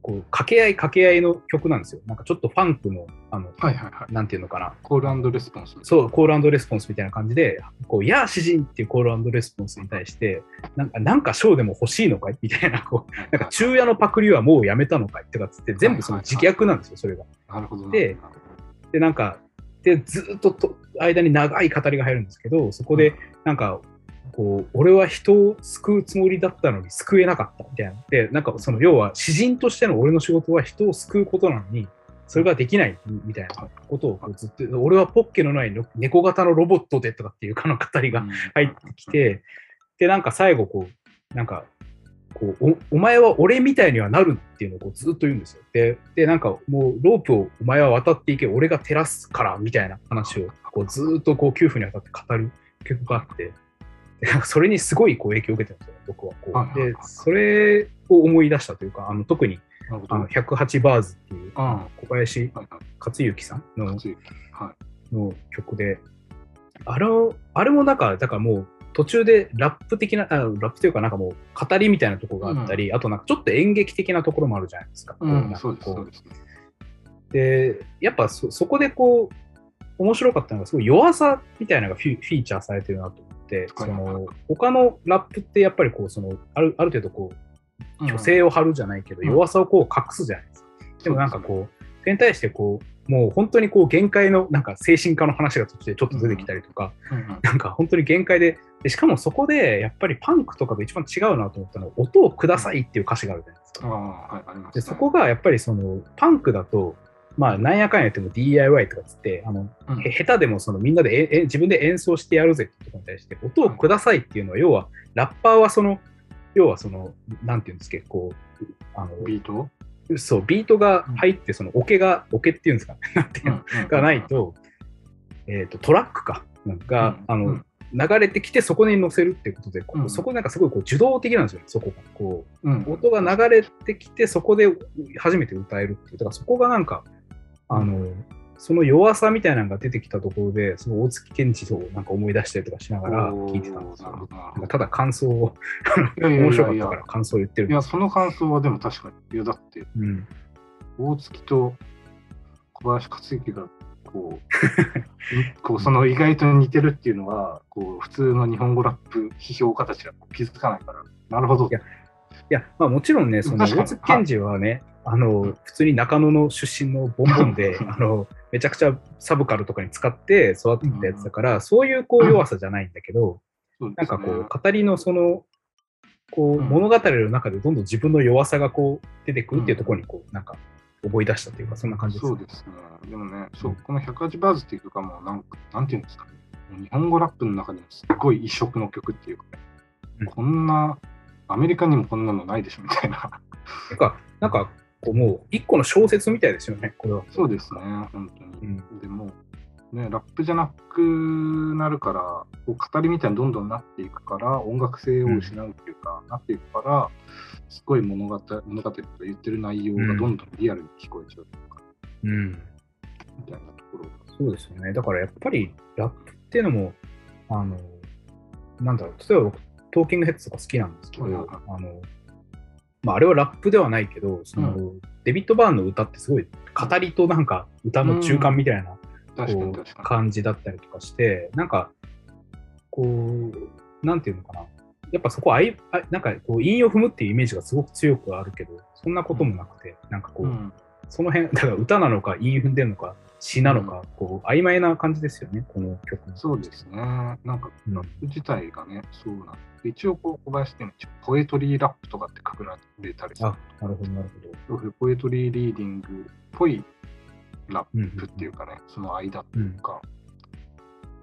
こう掛け合い掛け合いの曲なんですよ。なんかちょっとファンクの、あの、はいはいはい、なんていうのかな。コールレスポンス。そう、コールレスポンスみたいな感じで、こう、やあ詩人っていうコールレスポンスに対して、なんか、なんか賞でも欲しいのかい？みたいな、こう、なんか昼夜のパクリはもうやめたのかい？ってかつって、全部その自虐なんですよ、それが。なるほど。で、で、なんか、で、ずっとと間に長い語りが入るんですけど、そこで、なんか、こう俺は人を救うつもりだったのに救えなかったみたいな。で、なんかその要は詩人としての俺の仕事は人を救うことなのに、それができないみたいなことをずっと、俺はポッケのない猫型のロボットでとかっていうかの語りが入ってきて、で、なんか最後こう、なんか、こうおお前は俺みたいにはなるっていうのをこうずっと言うんですよ。で、でなんかもうロープをお前は渡っていけ、俺が照らすからみたいな話をこうずっとこう9分にわたって語る曲があって、*laughs* それにすごいこう影響を受けてるんですよ、僕はこう。で、それを思い出したというか、あの特に。あの108バーズっていう、うん小林克行さんのはい。の曲で、あれをあれもなんか、だからもう途中でラップ的な、あラップというかなんかもう語りみたいなところがあったり、あとなんかちょっと演劇的なところもあるじゃないですか。そうです、でやっぱそそこでこう、面白かったのが、すごい弱さみたいなのがフィフィーチャーされてるなと思って、その他のラップってやっぱりこう、そのあるある程度こう、虚勢を張るじゃないけど、うん。弱さをこう隠すじゃないですか。でもなんかこう、それに対してこう、もう本当にこう限界のなんか精神科の話が途中でちょっと出てきたりとか、なんか本当に限界でで、しかもそこでやっぱりパンクとかと一番違うなと思ったのは、音をくださいっていう歌詞があるじゃないですか。でね。そこがやっぱりそのパンクだと、まあ、なんやかんや言っても DIY とかつって、あのうん。へ下手でもそのみんなでええ自分で演奏してやるぜってところに対して、音をくださいっていうのは、要は、ラッパーはその、要はその、なんていうんですか、こう、あのビート、そう、ビートが入って、その、オケが、オケっていうんですかね、*laughs* なんていうのうんがない、と、えっ、と、トラックか、が、あの、うん流れてきて、そこに乗せるっていうことで、そこなんかすごいこう受動的なんですよね、そこが。こう、うん。音が流れてきて、そこで初めて歌えるっていう。だからそこがなんか、あの、その弱さみたいなのが出てきたところで、その大月健二をなんか思い出したりとかしながら聞いてたんですよ。ただ感想を、面白かったから感想を言ってるんいや、その感想はでも確かに。いや、だって、うん。大月と小林克之が、こう、*laughs* こうその意外と似てるっていうのは、こう、普通の日本語ラップ批評家たちは気づかないから、なるほど。いやいや、まあもちろんね、その大月健二はね、あの、普通に中野の出身のボンボンで、*laughs* あの、めちゃくちゃサブカルとかに使って育ってきたやつだから、そういうこう弱さじゃないんだけど、なんかこう、語りのその、こう、うん物語の中でどんどん自分の弱さがこう出てくるっていうところにこう、なんか思い出したというか、そんな感じですね。そうですね。でもね、そうこの108バーズっていう曲はもうなんか、なんていうんですかね。日本語ラップの中でもすっごい異色の曲っていうかね、うんこんな、アメリカにもこんなのないでしょみたいな。なんか、なんか、こうもう一個の小説みたいですよね、これは。そうですね、本当に。うんでも、ね、ラップじゃなくなるから、こう語りみたいにどんどんなっていくから、音楽性を失うっていうか、なっていくから、すごい物語物語とか言ってる内容がどんどんリアルに聞こえちゃううん。みたいなところが。そうですよね。だからやっぱりラップっていうのも、あの、なんだろう、例えば僕、トーキングヘッズとか好きなんですけど、あの、まあ、あれはラップではないけど、その、デビッド・バーンの歌ってすごい語りとなんか歌の中間みたいな。感じだったりとかして、なんか、こう、なんていうのかな。やっぱそこあい、あなんかこう、韻を踏むっていうイメージがすごく強くあるけど、そんなこともなくて、なんかこう、うんその辺、だから歌なのか、韻踏んでるのか、詩なのか、こう、曖昧な感じですよね、この曲。そうですね。なんか、うん。ラップ自体がね、そうなんで一応こう、小林店長、ポエトリーラップとかってくくられたりする。あ、なるほど、なるほど。ポエトリーリーディングっぽいラうんップっていうかね、その間ってういうん。か、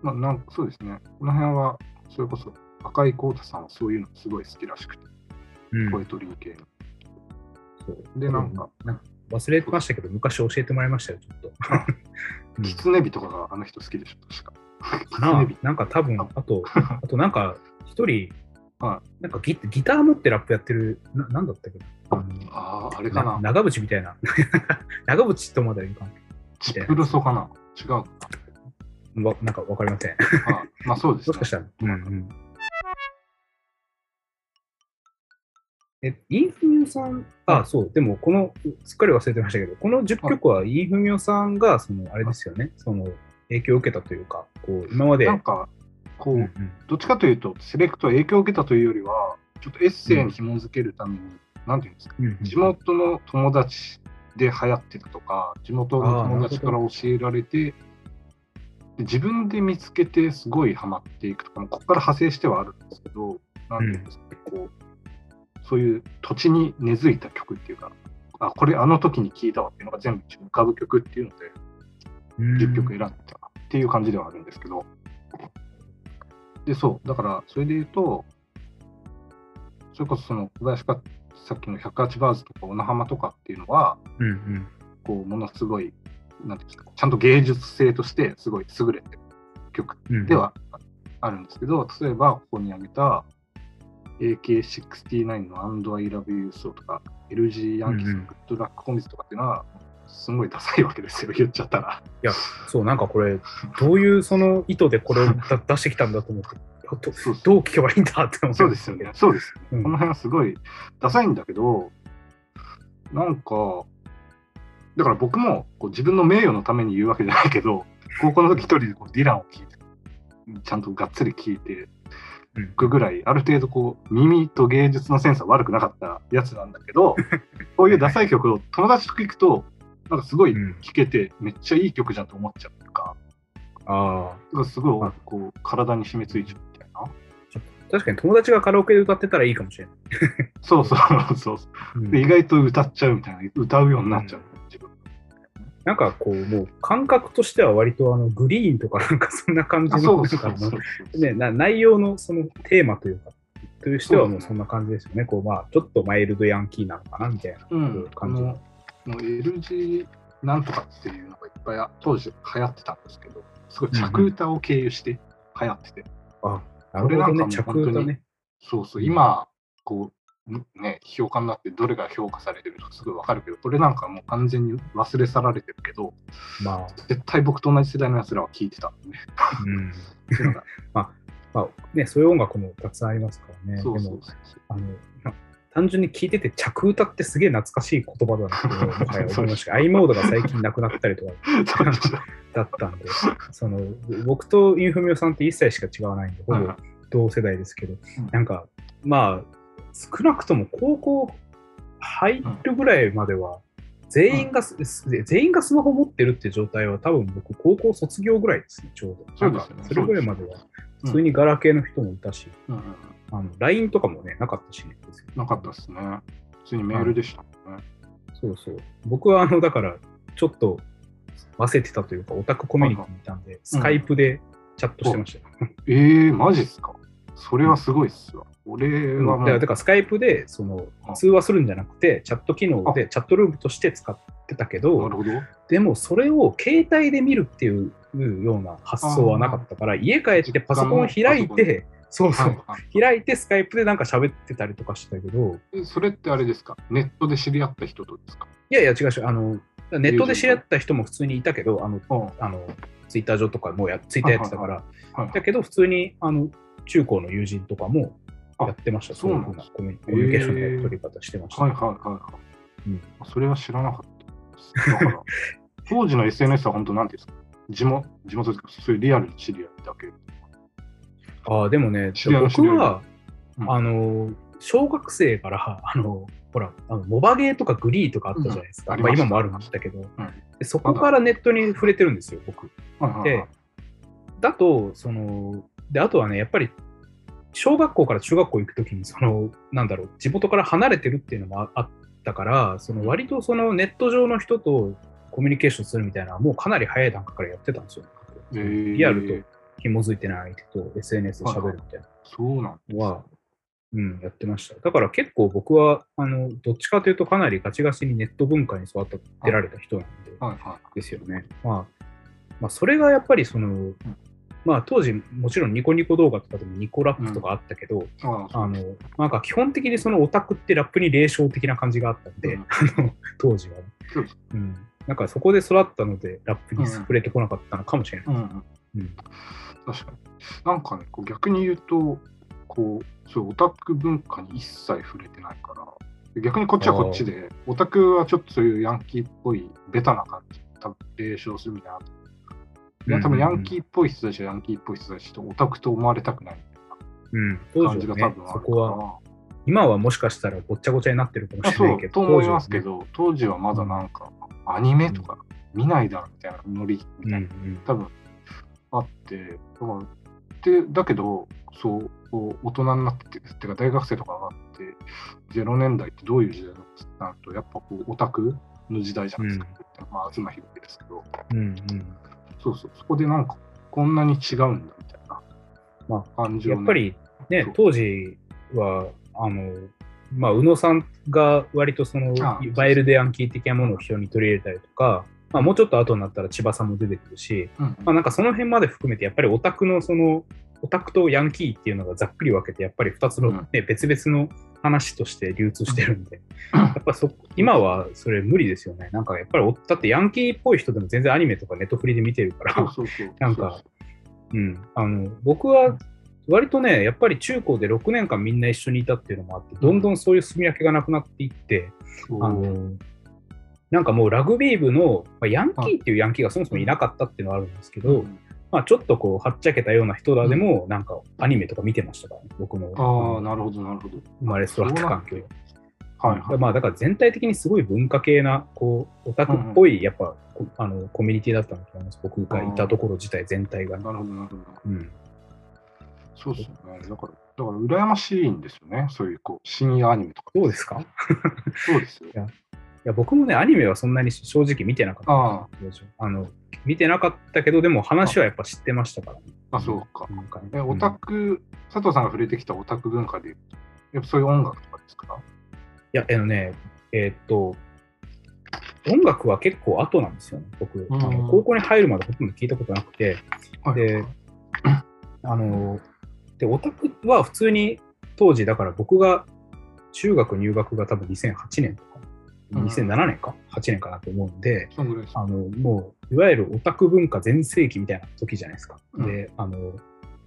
まあ、なんかそうですね、この辺は、それこそ赤井浩太さんはそういうのすごい好きらしくて、うん。ポエトリー系の。でなんかなんか忘れてましたけど、昔教えてもらいましたよ、ちょっと。*laughs* うんキツネビとかがあの人好きでしょ、確か。キツな。なんか多分、あと、*laughs* あとなんか、一人、はなんかギギター持ってラップやってる、ななんだったっけなあのああ、あれかな。長渕みたいな。*laughs* 長渕とまではい？かんチプルソかな。違うかわなんかわかりません。な。あまあそうですねもしか。した？ら。うんうん。え、インフミオさん、あ、そう、でもこの、すっかり忘れてましたけど、この10曲はインフミオさんが、その、あれですよね、その、影響を受けたというか、こう、今まで、なんか、こう、うんうん。どっちかというと、セレクトは影響を受けたというよりは、ちょっとエッセイに紐づけるために、なんていうんですか、うんうん地元の友達で流行ってたとか、地元の友達から教えられて、で自分で見つけてすごいハマっていくとか、ここから派生してはあるんですけど、なんていうんですか、こう、そういう土地に根付いた曲っていうか、あ、これあの時に聴いたわっていうのが全部浮かぶ曲っていうので、うん。10曲選んだっていう感じではあるんですけど、で、そう、だから、それで言うと、それこそその小林がさっきの108バーズとか小名浜とかっていうのは、うんうん。こう、ものすごい、なんていうんですか、ちゃんと芸術性としてすごい優れてる曲うんではあるんですけど、例えばここに挙げた、AK69 の And I Love You So とか、LG ヤンキースのグッドラックコミズとかっていうのは、すごいダサいわけですよ、*laughs* 言っちゃったら。いや、そう、なんかこれ、どういうその意図でこれをだ *laughs* 出してきたんだと思って、どどう聞けばいいんだって思そうですよね。そうですよね。うんこの辺はすごいダサいんだけど、なんか、だから僕もこう自分の名誉のために言うわけじゃないけど、高校の時一人でこうディランを聴いて、ちゃんとがっつり聴いて、うん僕ぐらい、ある程度こう、耳と芸術のセンスは悪くなかったやつなんだけど、*laughs* こういうダサい曲を友達と聴くと、なんかすごいうん聴けて、めっちゃいい曲じゃんと思っちゃうっていうか、ああ。すごいこう体に染みついちゃうみたいな。確かに友達がカラオケで歌ってたらいいかもしれない。そうそうそうそう。うんで意外と歌っちゃうみたいな、歌うようになっちゃう。なんかこう、もう感覚としては割とあのグリーンとかなんかそんな感じあの。ね、な内容のそのテーマというか、というしてはもうそんな感じですよね。こうまあ、ちょっとマイルドヤンキーなのかなみたいな感じ。の、もう LG なんとかっていうのがいっぱいあ当時流行ってたんですけど、すごい着歌を経由して流行ってて、あ、なるほどね、う着歌ね。そうそう、今、こう、ね、評価になってどれが評価されてるとかすごいわかるけど、これなんかもう完全に忘れ去られてるけど、まあ、絶対僕と同じ世代のやつらは聴いてたん *laughs* でね。まあね、そういう音楽もたくさんありますからね。そうでもそう。あの、ま単純に聞いてて着歌ってすげえ懐かしい言葉だなって *laughs* もはや思いました。i モードが最近なくなったりとか *laughs* だったんで、その僕とインフミオさんって1歳しか違わないんで、ほぼ同世代ですけど、うんなんか、まあ、少なくとも高校入るぐらいまでは、全員がす、全員がスマホ持ってるって状態は、多分僕、高校卒業ぐらいですね、ちょうど。なんかそれぐらいまでは、うん普通にガラケーの人もいたし、うん。うんあの LINE とかもね、なかったし、ね、なかったですね。普通にメールでしたね。そうそう。僕は、あの、だから、ちょっと忘れてたというか、オタクコミュニティにいたんで、スカイプでチャットしてましたよ。えー、マジっすか？それはすごいっすわ。俺はもうだから、スカイプで、そのあ、通話するんじゃなくて、チャット機能で、チャットルームとして使ってたけなどる、ほど。でも、それを携帯で見るっていうような発想はなかったから、家帰ってパソコンを開いて、そうそう、開いてスカイプでなんか喋ってたりとかしたけど、えそれってあれですか？ネットで知り合った人とですか？いやいや、違うし、あの、ネットで知り合った人も普通にいたけど、あの、うんあのツイッター上とかもうや、ツイッターやってたから、はい。だけど、普通にあの中高の友人とかもあやってました、そういうふうなコミュニケーションの取り方してました。はいはいはいはい。うんそれは知らなかったです。だから、当時の SNS は本当なんていうんですか？地元、地元ですか？そういうリアルに知り合いだけ？ああ、でもね、僕は、うんあの、小学生から、あの、ほら、あのモバゲーとかグリーとかあったじゃないですか。まあ、うんました今もあるんだけど、うんで、そこからネットに触れてるんですよ、僕。はいはいはいで、だと、その、で、あとはね、やっぱり、小学校から中学校行くときに、その、なんだろう、地元から離れてるっていうのもああったから、その割とそのネット上の人とコミュニケーションするみたいなもうかなり早い段階からやってたんですよ。えー。リアルと紐づいてない相手と SNS で喋るみたいそうなんなのは、うん、やってました。だから結構僕は、あの、どっちかというとかなりガチガチにネット文化に育てられた人なんで、はいはですよね。まあ、まあ、それがやっぱりその、まあ当時もちろんニコニコ動画とかでもニコラップとかあったけど、い。あああの、なんか基本的にそのオタクってラップに霊障的な感じがあったんで、うん *laughs* 当時はね。そうん。なんかそこで育ったので、ラップに触れてこなかったのかもしれない。うんうん、うん。確かに。なんかね、こう逆に言うと、こう、そう、オタク文化に一切触れてないから、逆にこっちはこっちで、オタクはちょっとそういうヤンキーっぽい、ベタな感じ、多分霊障するみたいな。いや、多分ヤンキーっぽい人たちはヤンキーっぽい人たちとオタクと思われたくない。感じが多分あるそこは、か今はもしかしたらごっちゃごちゃになってるかもしれないけど、と思いますけど、当時はまだなんか、アニメとか見ないだろみたいなノリみたいな、うん多分あって、だからでだけど、そう、こう大人になって、てか大学生とか上がって、0年代ってどういう時代だったなると、やっぱこうオタクの時代じゃないですか。まあ、東博樹ですけど、うん。うんうん。そうそう、そこでなんか、こんなに違うんだみたいなま感じをね、やっぱりね当時は、あの、まあ、宇野さんが割とそのあ、バイルデヤンキー的なものを非常に取り入れたりとか、まあ、もうちょっと後になったら千葉さんも出てくるし、うん、まあ、なんかその辺まで含めて、やっぱりオタクのその、オタクとヤンキーっていうのがざっくり分けて、やっぱり2つの、ね別々の話として流通してるんで、やっぱそ今はそれ無理ですよね。なんかやっぱり、だってヤンキーっぽい人でも全然アニメとかネットフリで見てるから、そうそうそうなんか、うん、あの僕は割とね、やっぱり中高で6年間みんな一緒にいたっていうのもあって、どんどんそういう住み分けがなくなっていって、そう。あのなんかもうラグビー部の、まあ、ヤンキーっていうヤンキーがそもそもいなかったっていうのはあるんですけど、うんまあ、ちょっとこうはっちゃけたような人らでも、なんかアニメとか見てましたからね、僕のああ、なるほど、なるほど。生まれ育った環境はいはい。まあだから全体的にすごい文化系な、こう、オタクっぽい、やっぱ、こあの、コミュニティだったんだと思います。僕がいたところ自体全体がね。なるほど、なるほど。うん。そうですよね。だから、だから羨ましいんですよね。そういう、こう、深夜アニメとか。どうですか？いそうですよ。*laughs* や、僕もね、アニメはそんなに正直見てなかった。ああの、見てなかったけど、でも話はやっぱ知ってましたからね。あ、あ、そうか。なんかねえ、オタク、佐藤さんが触れてきたオタク文化でやっぱそういう音楽とかですか？いや、あのね、えーっと、音楽は結構後なんですよね、僕。あのうん高校に入るまでほとんど聞いたことなくて、はいであの、で、オタクは普通に当時、だから僕が中学入学が多分2008年とか、うん2007年か、8年かなと思うんで。あの、もう、いわゆるオタク文化全盛期みたいな時じゃないですか。うんで、あの、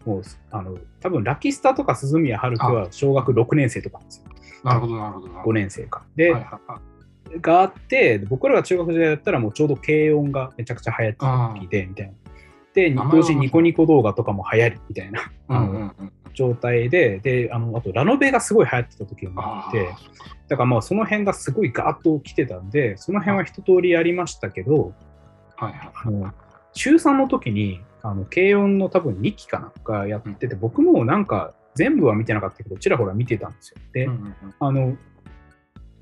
もう、あの、多分ラキスタとか鈴宮春樹は小学6年生とかなんですよ。なるほど、なるほど。なるほ5ど年生か。で、はいはいはいがあって、僕らが中学時代だったらもうちょうど軽音がめちゃくちゃ流行ってた時で、みたいな。で、名前は当時ニコニコ動画とかも流行りみたいなうん。状態で、で、あの、あとラノベがすごい流行ってた時もあって、だからまあその辺がすごいガーッと来てたんで、その辺は一通りやりましたけど、はいはい。あの中3の時に、あの、軽音の多分2期かなんかやってて、僕もなんか全部は見てなかったけど、ちらほら見てたんですよ。で、うんうんうんあの、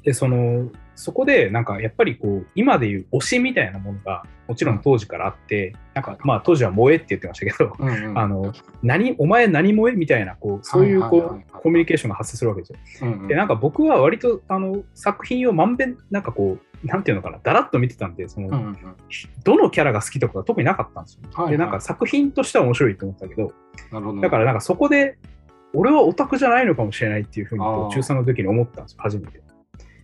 で、その、そこで、なんか、やっぱりこう、今でいう推しみたいなものが、もちろん当時からあって、なんか、まあ、当時は萌えって言ってましたけど、うんうん *laughs* あの、何、お前何萌えみたいな、こう、そういう、こうコミュニケーションが発生するわけですよ。うんうんで、なんか僕は割と、あの、作品をまんべん、なんかこう、なんていうのかな、だらっと見てたんで、その、うんうんうんどのキャラが好きとかが特になかったんですよ。はいはいで、なんか作品としては面白いと思ったけど、なるほど。だからなんかそこで、俺はオタクじゃないのかもしれないっていうふうに中3の時に思ったんですよ、初めて。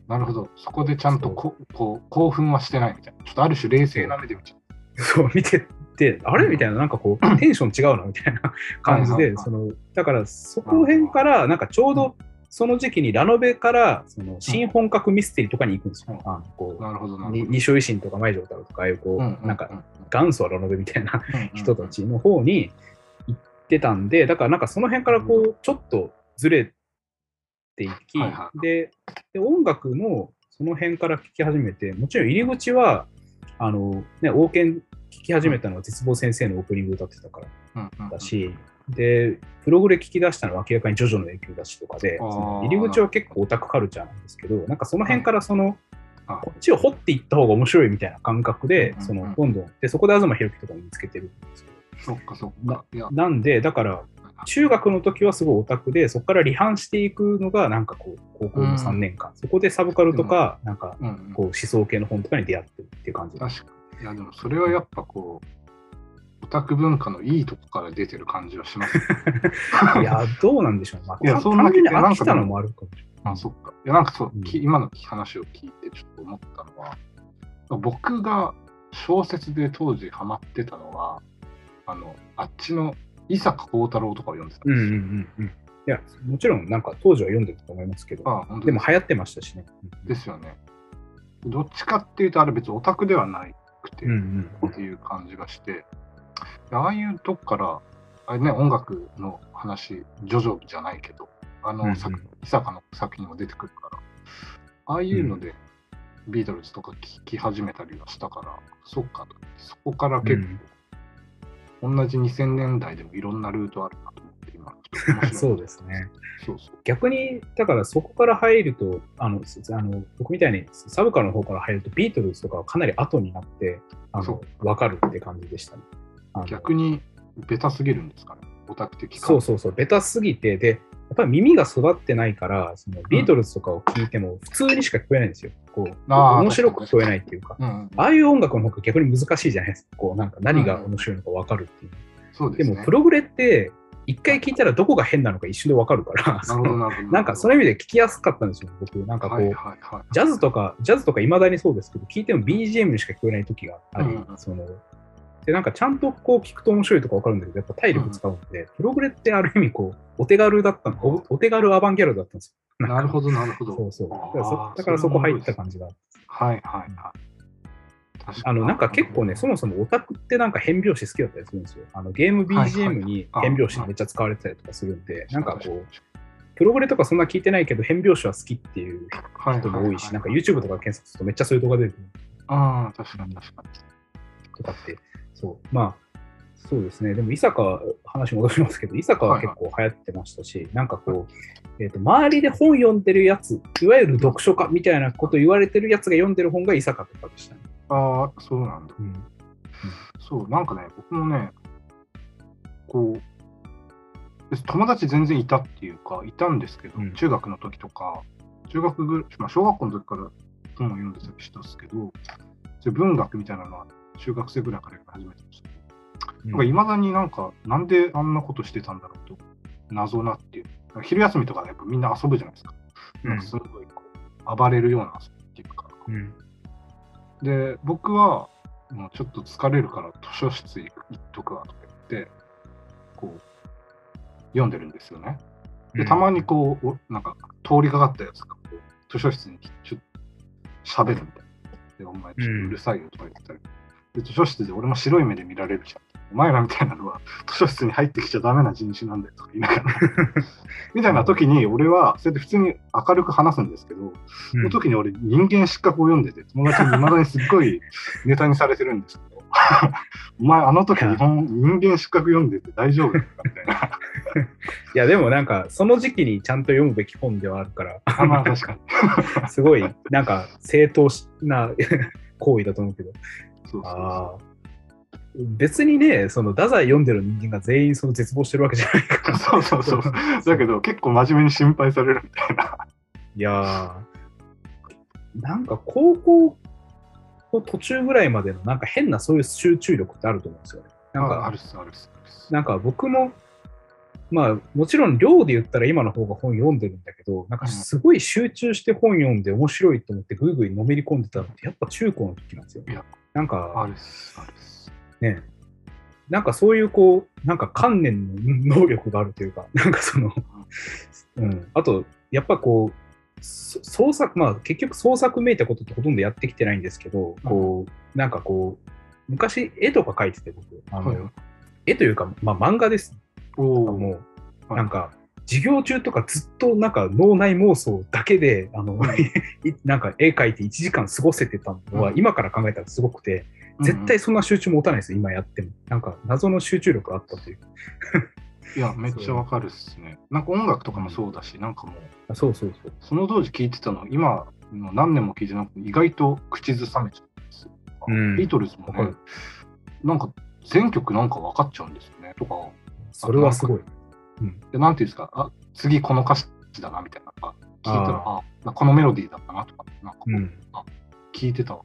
なるほど。そこでちゃんとここう興奮はしてないみたいな。ちょっとある種冷静な目で見ちゃそう、見てて、あれ？みたいな、なんかこう、*clears throat* テンション違うなみたいな。*clears throat* 感じで、その、だからそこ辺から、なんかちょうどその時期にラノベから、その、新本格ミステリーとかに行くんですよ。うんあ。のこう。なるほど、二所維新とか舞城太郎とか、ああいうこう、なんか、元祖はラノベみたいな人たちの方に行ってたんで、だからなんかその辺からこう、ちょっとずれていき、はいはいでで、音楽もその辺から聴き始めて、もちろん入り口は、あの、ね、王権聴き始めたのは絶望先生のオープニング歌ってたからだし、で、プログレ聴き出したのは明らかにジョジョの影響だしとかで、入り口は結構オタクカルチャーなんですけど、なんかその辺からその、あこっちを掘っていった方が面白いみたいな感覚でその、どんどん、で、そこで東博樹とかも見つけてるんですけど、そっかそっか。なんで、だから、中学の時はすごいオタクで、そこから離反していくのが、なんかこう、高校の3年間、そこでサブカルとか、なんか、うんうんこう、思想系の本とかに出会ってるっていう感じ。確かに。いや、でもそれはやっぱこう、オタク文化のいいとこから出てる感じはします。*laughs* いや、どうなんでしょうね。まあ、たいやそんなに飽きたのもあるかもしれない。あ、そっか。いや、なんかそう、うんき今の話を聞いてちょっと思ったのは、僕が小説で当時ハマってたのは、あの、あっちの伊坂幸太郎とかを読んでたんうんうですよ。んうんうん。いや、もちろん、なんか当時は読んでたと思いますけど、あ本当すでも流行ってましたしね。ですよね。どっちかっていうと、あれ別にオタクではないくて、うんうんっていう感じがして、ああいうとこから、あれね、音楽の話、ジョジョじゃないけど、あの、うんうん作伊坂の作品も出てくるから、ああいうので、ビートルズとか聴き始めたりはしたから、そっかと。そこから結構、同じ2000年代でもいろんなルートあるなと思って、今、*laughs* そうですね。そうそう。逆に、だからそこから入ると、あの、すあの僕みたいにサブカルの方から入ると、ビートルズとかはかなり後になって、あその、わかるって感じでしたね。逆に、ベタすぎるんですかね、オタク的そうそうそう、ベタすぎて、で、やっぱり耳が育ってないから、そのビートルズとかを聞いても普通にしか聞こえないんですよ。こう、面白く聞こえないっていうか。ああいう音楽の方が逆に難しいじゃないですか。こう、なんか何が面白いのか分かるっていう。そうでね。ですも、プログレって、一回聞いたらどこが変なのか一瞬でわかるから、なるほど、なるほど。なんかそういう意味で聞きやすかったんですよ、僕。なんかこう。ジャズとか、ジャズとかいまだにそうですけど、聞いても BGM にしか聞こえない時があり、うんうんその、で、なんかちゃんとこう聞くと面白いとかわかるんだけど、やっぱ体力使うんで、プログレってある意味こう、お手軽だったの、おお手軽アバンギャルドだったんですよ。なるほど、なるほど。そうそう。だからそだからそこ入った感じが。はいはいはい。あの、なんか結構ね、そもそもオタクってなんか変拍子好きだったりするんですよ。あのゲーム BGM に変拍子めっちゃ使われてたりとかするんで、なんかこう、う、プログレとかそんな聞いてないけど、変拍子は好きっていうはい人も多いし、はなんか YouTube とか検索するとめっちゃそういう動画出てくるああ、確かに確かに。とかって、そう、まあ、そうですね。でも、伊坂、話戻しますけど、伊坂は結構流行ってましたし、なんかこう、えっ、と、周りで本読んでるやつ、いわゆる読書家みたいなこと言われてるやつが読んでる本が伊坂とかでしたね。ああ、そうなんだ。うん。そう、なんかね、僕もね、こう、友達全然いたっていうか、いたんですけど、うん中学の時とか、中学ぐ、まあ、小学校の時から本を読んでたりしたんですけど、文学みたいなのは中学生ぐらいから始めてました。なんかいまだになんか、なんであんなことしてたんだろうと、謎なっていう。昼休みとかでやっぱみんな遊ぶじゃないですか。なんかすごいこう、暴れるような遊びっていうか。うん。で、僕は、もうちょっと疲れるから図書室行っとくわとか言って、こう、読んでるんですよね。で、たまにこう、おなんか通りかかったやつがこう、図書室にちょっと喋るみたいな。で、お前ちょっとうるさいよとか言ってたり。で、図書室で俺も白い目で見られるじゃん。お前らみたいなのは図書室に入ってきちゃダメな人種なんだよとか言いながら。*laughs* みたいな時に俺は、そうやって普通に明るく話すんですけど、その時に俺、人間失格を読んでて、友達にいまだにすっごいネタにされてるんですけど、*laughs* お前、あの時日本、人間失格読んでて大丈夫ですかみたいな。*laughs* いや、でもなんか、その時期にちゃんと読むべき本ではあるから、あまあ確かに。すごい、なんか、正当な行為だと思うけど、そうそう。別にね、その、太宰読んでる人間が全員その絶望してるわけじゃないから。*laughs* そうそうそう。だけど、結構真面目に心配されるみたいな。いやー、なんか高校の途中ぐらいまでのなんか変なそういう集中力ってあると思うんですよね。なんか、ああるっす、あるっす。あるっすなんか僕も、まあもちろん量で言ったら今の方が本読んでるんだけど、なんかすごい集中して本読んで面白いと思ってぐいぐいのめり込んでたのってやっぱ中高の時なんですよいや。なんあかるっす、あるっす。ね、なんかそういうこう、なんか観念の能力があるというか、なんかその、うん、あと、やっぱこう、そ創作、まあ結局創作めいたことってほとんどやってきてないんですけど、こう、なんかこう、昔絵とか描いてて僕、あの、はい絵というか、まあ漫画です。おお。もう、なんか、授業中とかずっとなんか脳内妄想だけで、あの、*laughs* いなんか絵描いて1時間過ごせてたのは、うん今から考えたらすごくて、絶対そんな集中持たないですよ、今やっても。なんか謎の集中力があったという。いや、めっちゃわかるっすね。なんか音楽とかもそうだし、なんかもう、あそうそうそう。その当時聞いてたの、今の何年も聞いてなくて、意外と口ずさめちゃうんですよ。うんビートルズもねなんか全曲なんか分かっちゃうんですよね。とか、それはすごい。でなんていうんですか、あ次この歌詞だなみたいな聞いたら、ああこのメロディーだったなとか、なんかこう、うん。聞いてた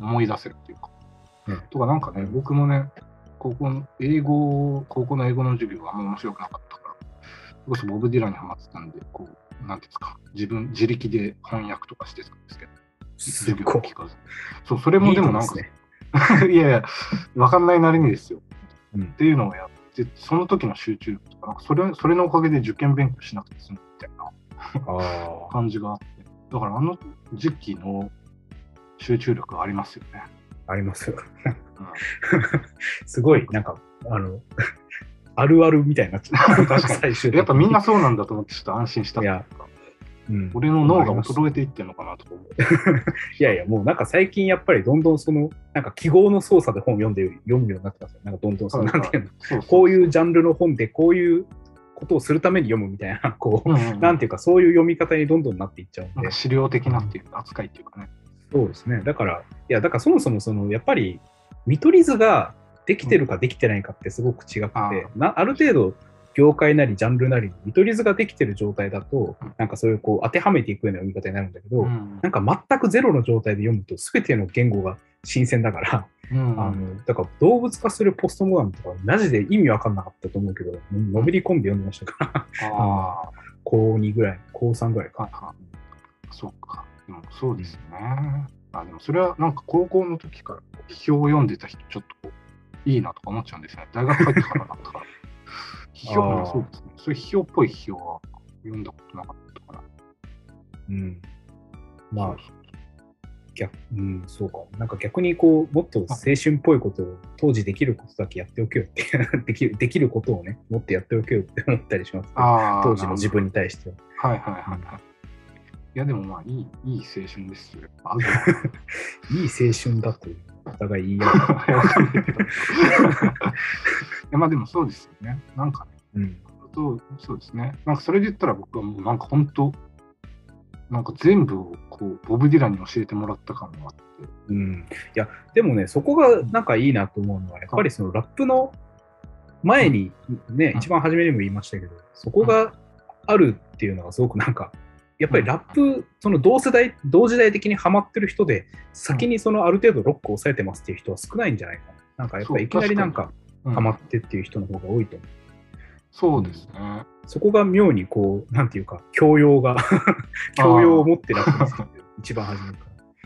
思い出せるっていうか。うんとか、なんかね、僕もね、高校の英語、高校の英語の授業はあんま面白くなかったから、それこそボブ・ディランにハマってたんで、こう、なんていうんですか、自分、自力で翻訳とかしてたんですけど、す授業聞かず。そう、それもでもなんか、ね。*laughs* いやいや、わかんないなりにですよ。うんっていうのをやって、その時の集中力とか、なんかそれそれのおかげで受験勉強しなくて済むみたいな。*laughs* 感じがあって、だからあの時期の集中力ありますよね。あります *laughs* すごい、なんか、あの、*laughs* あるあるみたいになっちゃう。確かに最終的にやっぱみんなそうなんだと思ってちょっと安心したいやうん、俺の脳が衰えていってるのかなとか思う。*laughs* いやいや、もうなんか最近やっぱりどんどんその、なんか記号の操作で本読んでる、読むようになってますよ。なんかどんどんその、なんていうの、そうそうこういうジャンルの本でこういうことをするために読むみたいな、*laughs* こう、うんうんうんなんていうかそういう読み方にどんどんなっていっちゃうんで。資料的なっていう扱いっていうかね。そうですね。だから、いや、だからそもそもその、やっぱり、見取り図ができてるかできてないかってすごく違くて、あーなある程度、業界なりジャンルなりに見取り図ができてる状態だとうん、なんかそういうこう当てはめていくような読み方になるんだけど、うんなんか全くゼロの状態で読むと、すべての言語が新鮮だから、うんあのだから動物化するポストモダンとか、マジで意味わかんなかったと思うけど、のめり込んで読んでましたから、あ *laughs* 高2ぐらい、高3ぐらいか。いはい。そうか。でもそうですよね。あでもそれはなんか高校の時から批評を読んでた人、ちょっといいなとか思っちゃうんですよね。大学入ってからだったから。*laughs* 批評あーはそうですね。そういう批評っぽい批評は読んだことなかったから。うん。まあ逆、うん、そうか。なんか逆にこう、もっと青春っぽいことを当時できることだけやっておけよってできる、*laughs* できることをね、もっとやっておけよって思ったりします、ね。当時の自分に対しては。はいはいはいはい。いやでもまあいい、いい青春ですよ。*laughs* いい青春だという、お互い言い合 *laughs* まあでもそうですよね。なんかね、うん。そうそうですね。なんかそれで言ったら僕はもうなんか本当、なんか全部をこうボブ・ディランに教えてもらった感があって。うん。いや、でもね、そこがなんかいいなと思うのは、やっぱりそのラップの前に、ね、うん一番初めにも言いましたけど、そこがあるっていうのがすごくなんか、やっぱりラップ、その同世代、同時代的にハマってる人で、先にそのある程度ロックを抑えてますっていう人は少ないんじゃないかな。なんかやっぱりいきなりなんかうんハマってっていう人の方が多いと思う。そうですね。そこが妙にこう、なんていうか、教養が、*laughs* 教養を持ってラップにするっていう一番初めか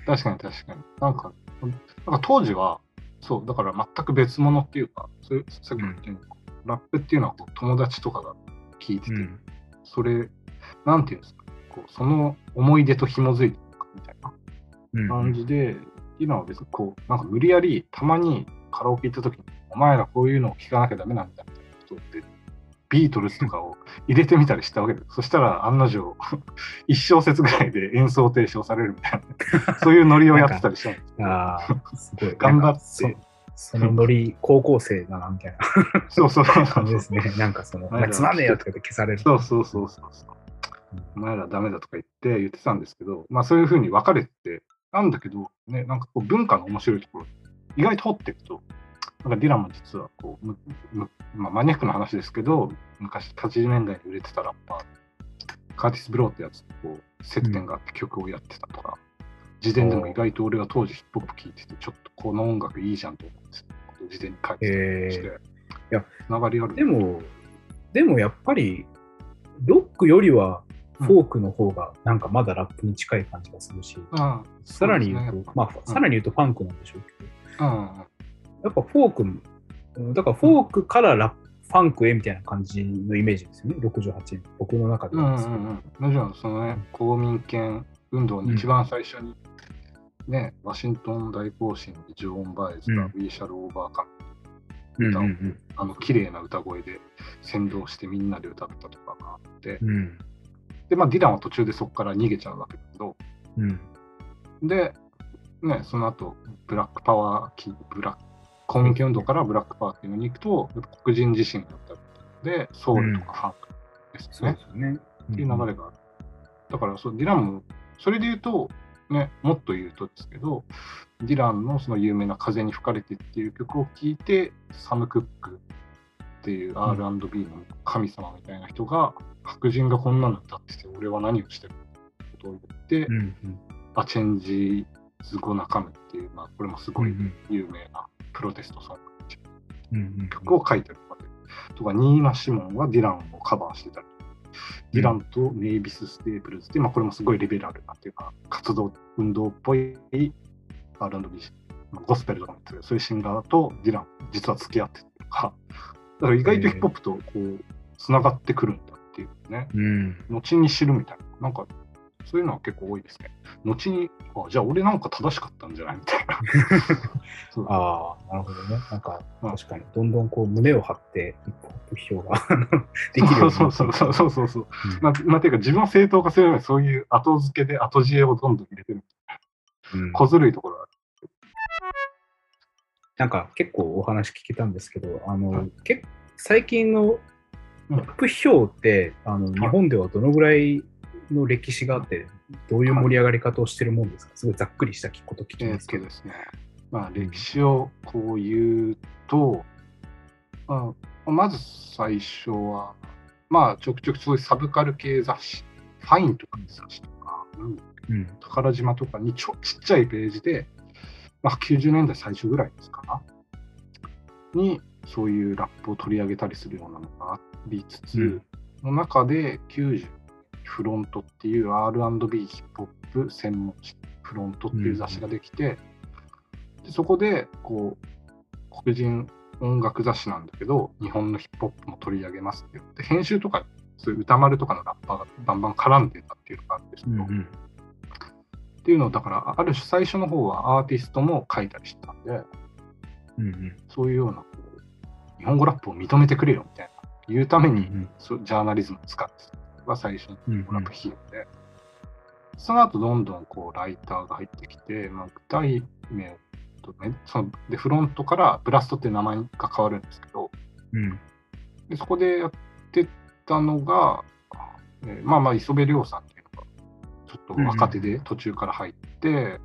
ら。確かに確かに。なんか、なんか当時は、そう、だから全く別物っていうか、そういうさっきも言ったように、ラップっていうのはこう友達とかが聞いてて、うん。それ、なんていうんですか、こうその思い出と紐づいてるみたいなうん感じで、今は別にこう、なんか無理やりたまにカラオケ行った時に、お前らこういうのを聞かなきゃダメなんだみたいなことって、ビートルズとかを入れてみたりしたわけです。そしたら案の定、一小節ぐらいで演奏停止をされるみたいな、そういうノリをやってたりしたんですけど *laughs* ああ、すごい。頑張って、そのノリ、高校生だな、みたいなそうそうそう感じですね。なんかその、つまんねえよとかで消される。そうそうそうそうそう。お前らダメだとか言って言ってたんですけど、まあそういうふうに分かれてて、なんだけど、ね、なんかこう文化の面白いところ、意外と掘っていくと、なんかディランも実はこう、むむまあ、マニアックな話ですけど、昔80年代に売れてたラッパー、カーティス・ブローってやつとこう接点があって曲をやってたとか、自伝でも意外と俺が当時ヒップホップ聴いてて、ちょっとこの音楽いいじゃんと思うんですよ。自伝に書いてたりして、えーいやつながりある。でも、でもやっぱり、ロックよりはフォークの方がなんかまだラップに近い感じがするし、さらに言うと、まあ、さらに言うとファンクなんでしょうけど、うん。やっぱフォークだからフォークからラップ、ファンクへみたいな感じのイメージですよね、68年。僕の中では。ですけど。んうん、もちろんそのね、公民権運動に一番最初に、ね、ワシントン大行進でジョーン・バイズがうん。We Shall Overcome、うんうんあの綺麗な歌声で先導してみんなで歌ったとかがあって、うん。うんで、まあ、ディランは途中でそこから逃げちゃうわけだけど、うんで、ね、その後、ブラックパワーき、ブラック、公民権運動からブラックパワーっていうのに行くと、黒人自身だったりで、ソウルとかファンクですねそうで。すよね。っていう流れがある。だからそう、ディランも、それで言うと、ね、もっと言うとですけど、ディランのその有名な風に吹かれてっていう曲を聴いて、サム・クックっていう R&B の神様みたいな人が、白人がこんなの歌ってて、俺は何をしてるってことを言って、うんうん。 A Change Is Gonna Come っていう、まあ、これもすごいうん有名なプロテストソング。うんうん曲を書いてる。とか、ニーナ・シモンはディランをカバーしてたり、ディランとメイビス・ステープルズって、まあ、これもすごいリベラルなっていうか、活動、運動っぽい R&B、まあゴスペルとかもそういうシンガーとディラン、実は付き合ってるとか、だから意外とヒップホップとこう、つながってくるんだっていうね、うん後に知るみたいな、なんか、そういうのは結構多いですね。後に、あじゃあ俺なんか正しかったんじゃないみたいな。*laughs* そうああ、なるほどね。なんか、うん確かに、どんどんこう、胸を張って、ヒップホップ批評が *laughs* できるようになってそうそうそうそうそう。うんまあ、まあ、ていうか自分を正当化するようにそういう後付けで後知恵をどんどん入れてる。うん小ずるいところがある。なんか結構お話聞けたんですけど、あの、はい。け最近のうん。ラップ批評って、あの日本ではどのぐらいの歴史があって、どういう盛り上がり方をしてるもんですか、すごいざっくりしたこと聞きますけど。とですね。まあ、歴史をこう言うと、まあ、まず最初は、まあ、ちょくちょくそういうサブカル系雑誌、ファインとかの雑誌とか、うんうん。宝島とかにちょちっちゃいページで、まあ、90年代最初ぐらいですか？な、に、そういうラップを取り上げたりするようなのがありつつ、うん。の中で90フロントっていう R&B ヒップホップ専門誌フロントっていう雑誌ができて、でそこでこう黒人音楽雑誌なんだけど日本のヒップホップも取り上げますって言って編集とかそういう歌丸とかのラッパーがバンバン絡んでたっていうのがあるんですけど、うんうんっていうのをだからある種最初の方はアーティストも書いたりしてたんでうんうん。そういうような日本語ラップを認めてくれよみたいな言うために、うんそうジャーナリズムを使ってたのが最初のうんうんラップ費用で、その後どんどんこうライターが入ってきて、まあ、具体名とねそのでフロントからブラストっていう名前が変わるんですけどうん。でそこでやってたのが、えーまあまあ磯部亮さんちょっと若手で途中から入って、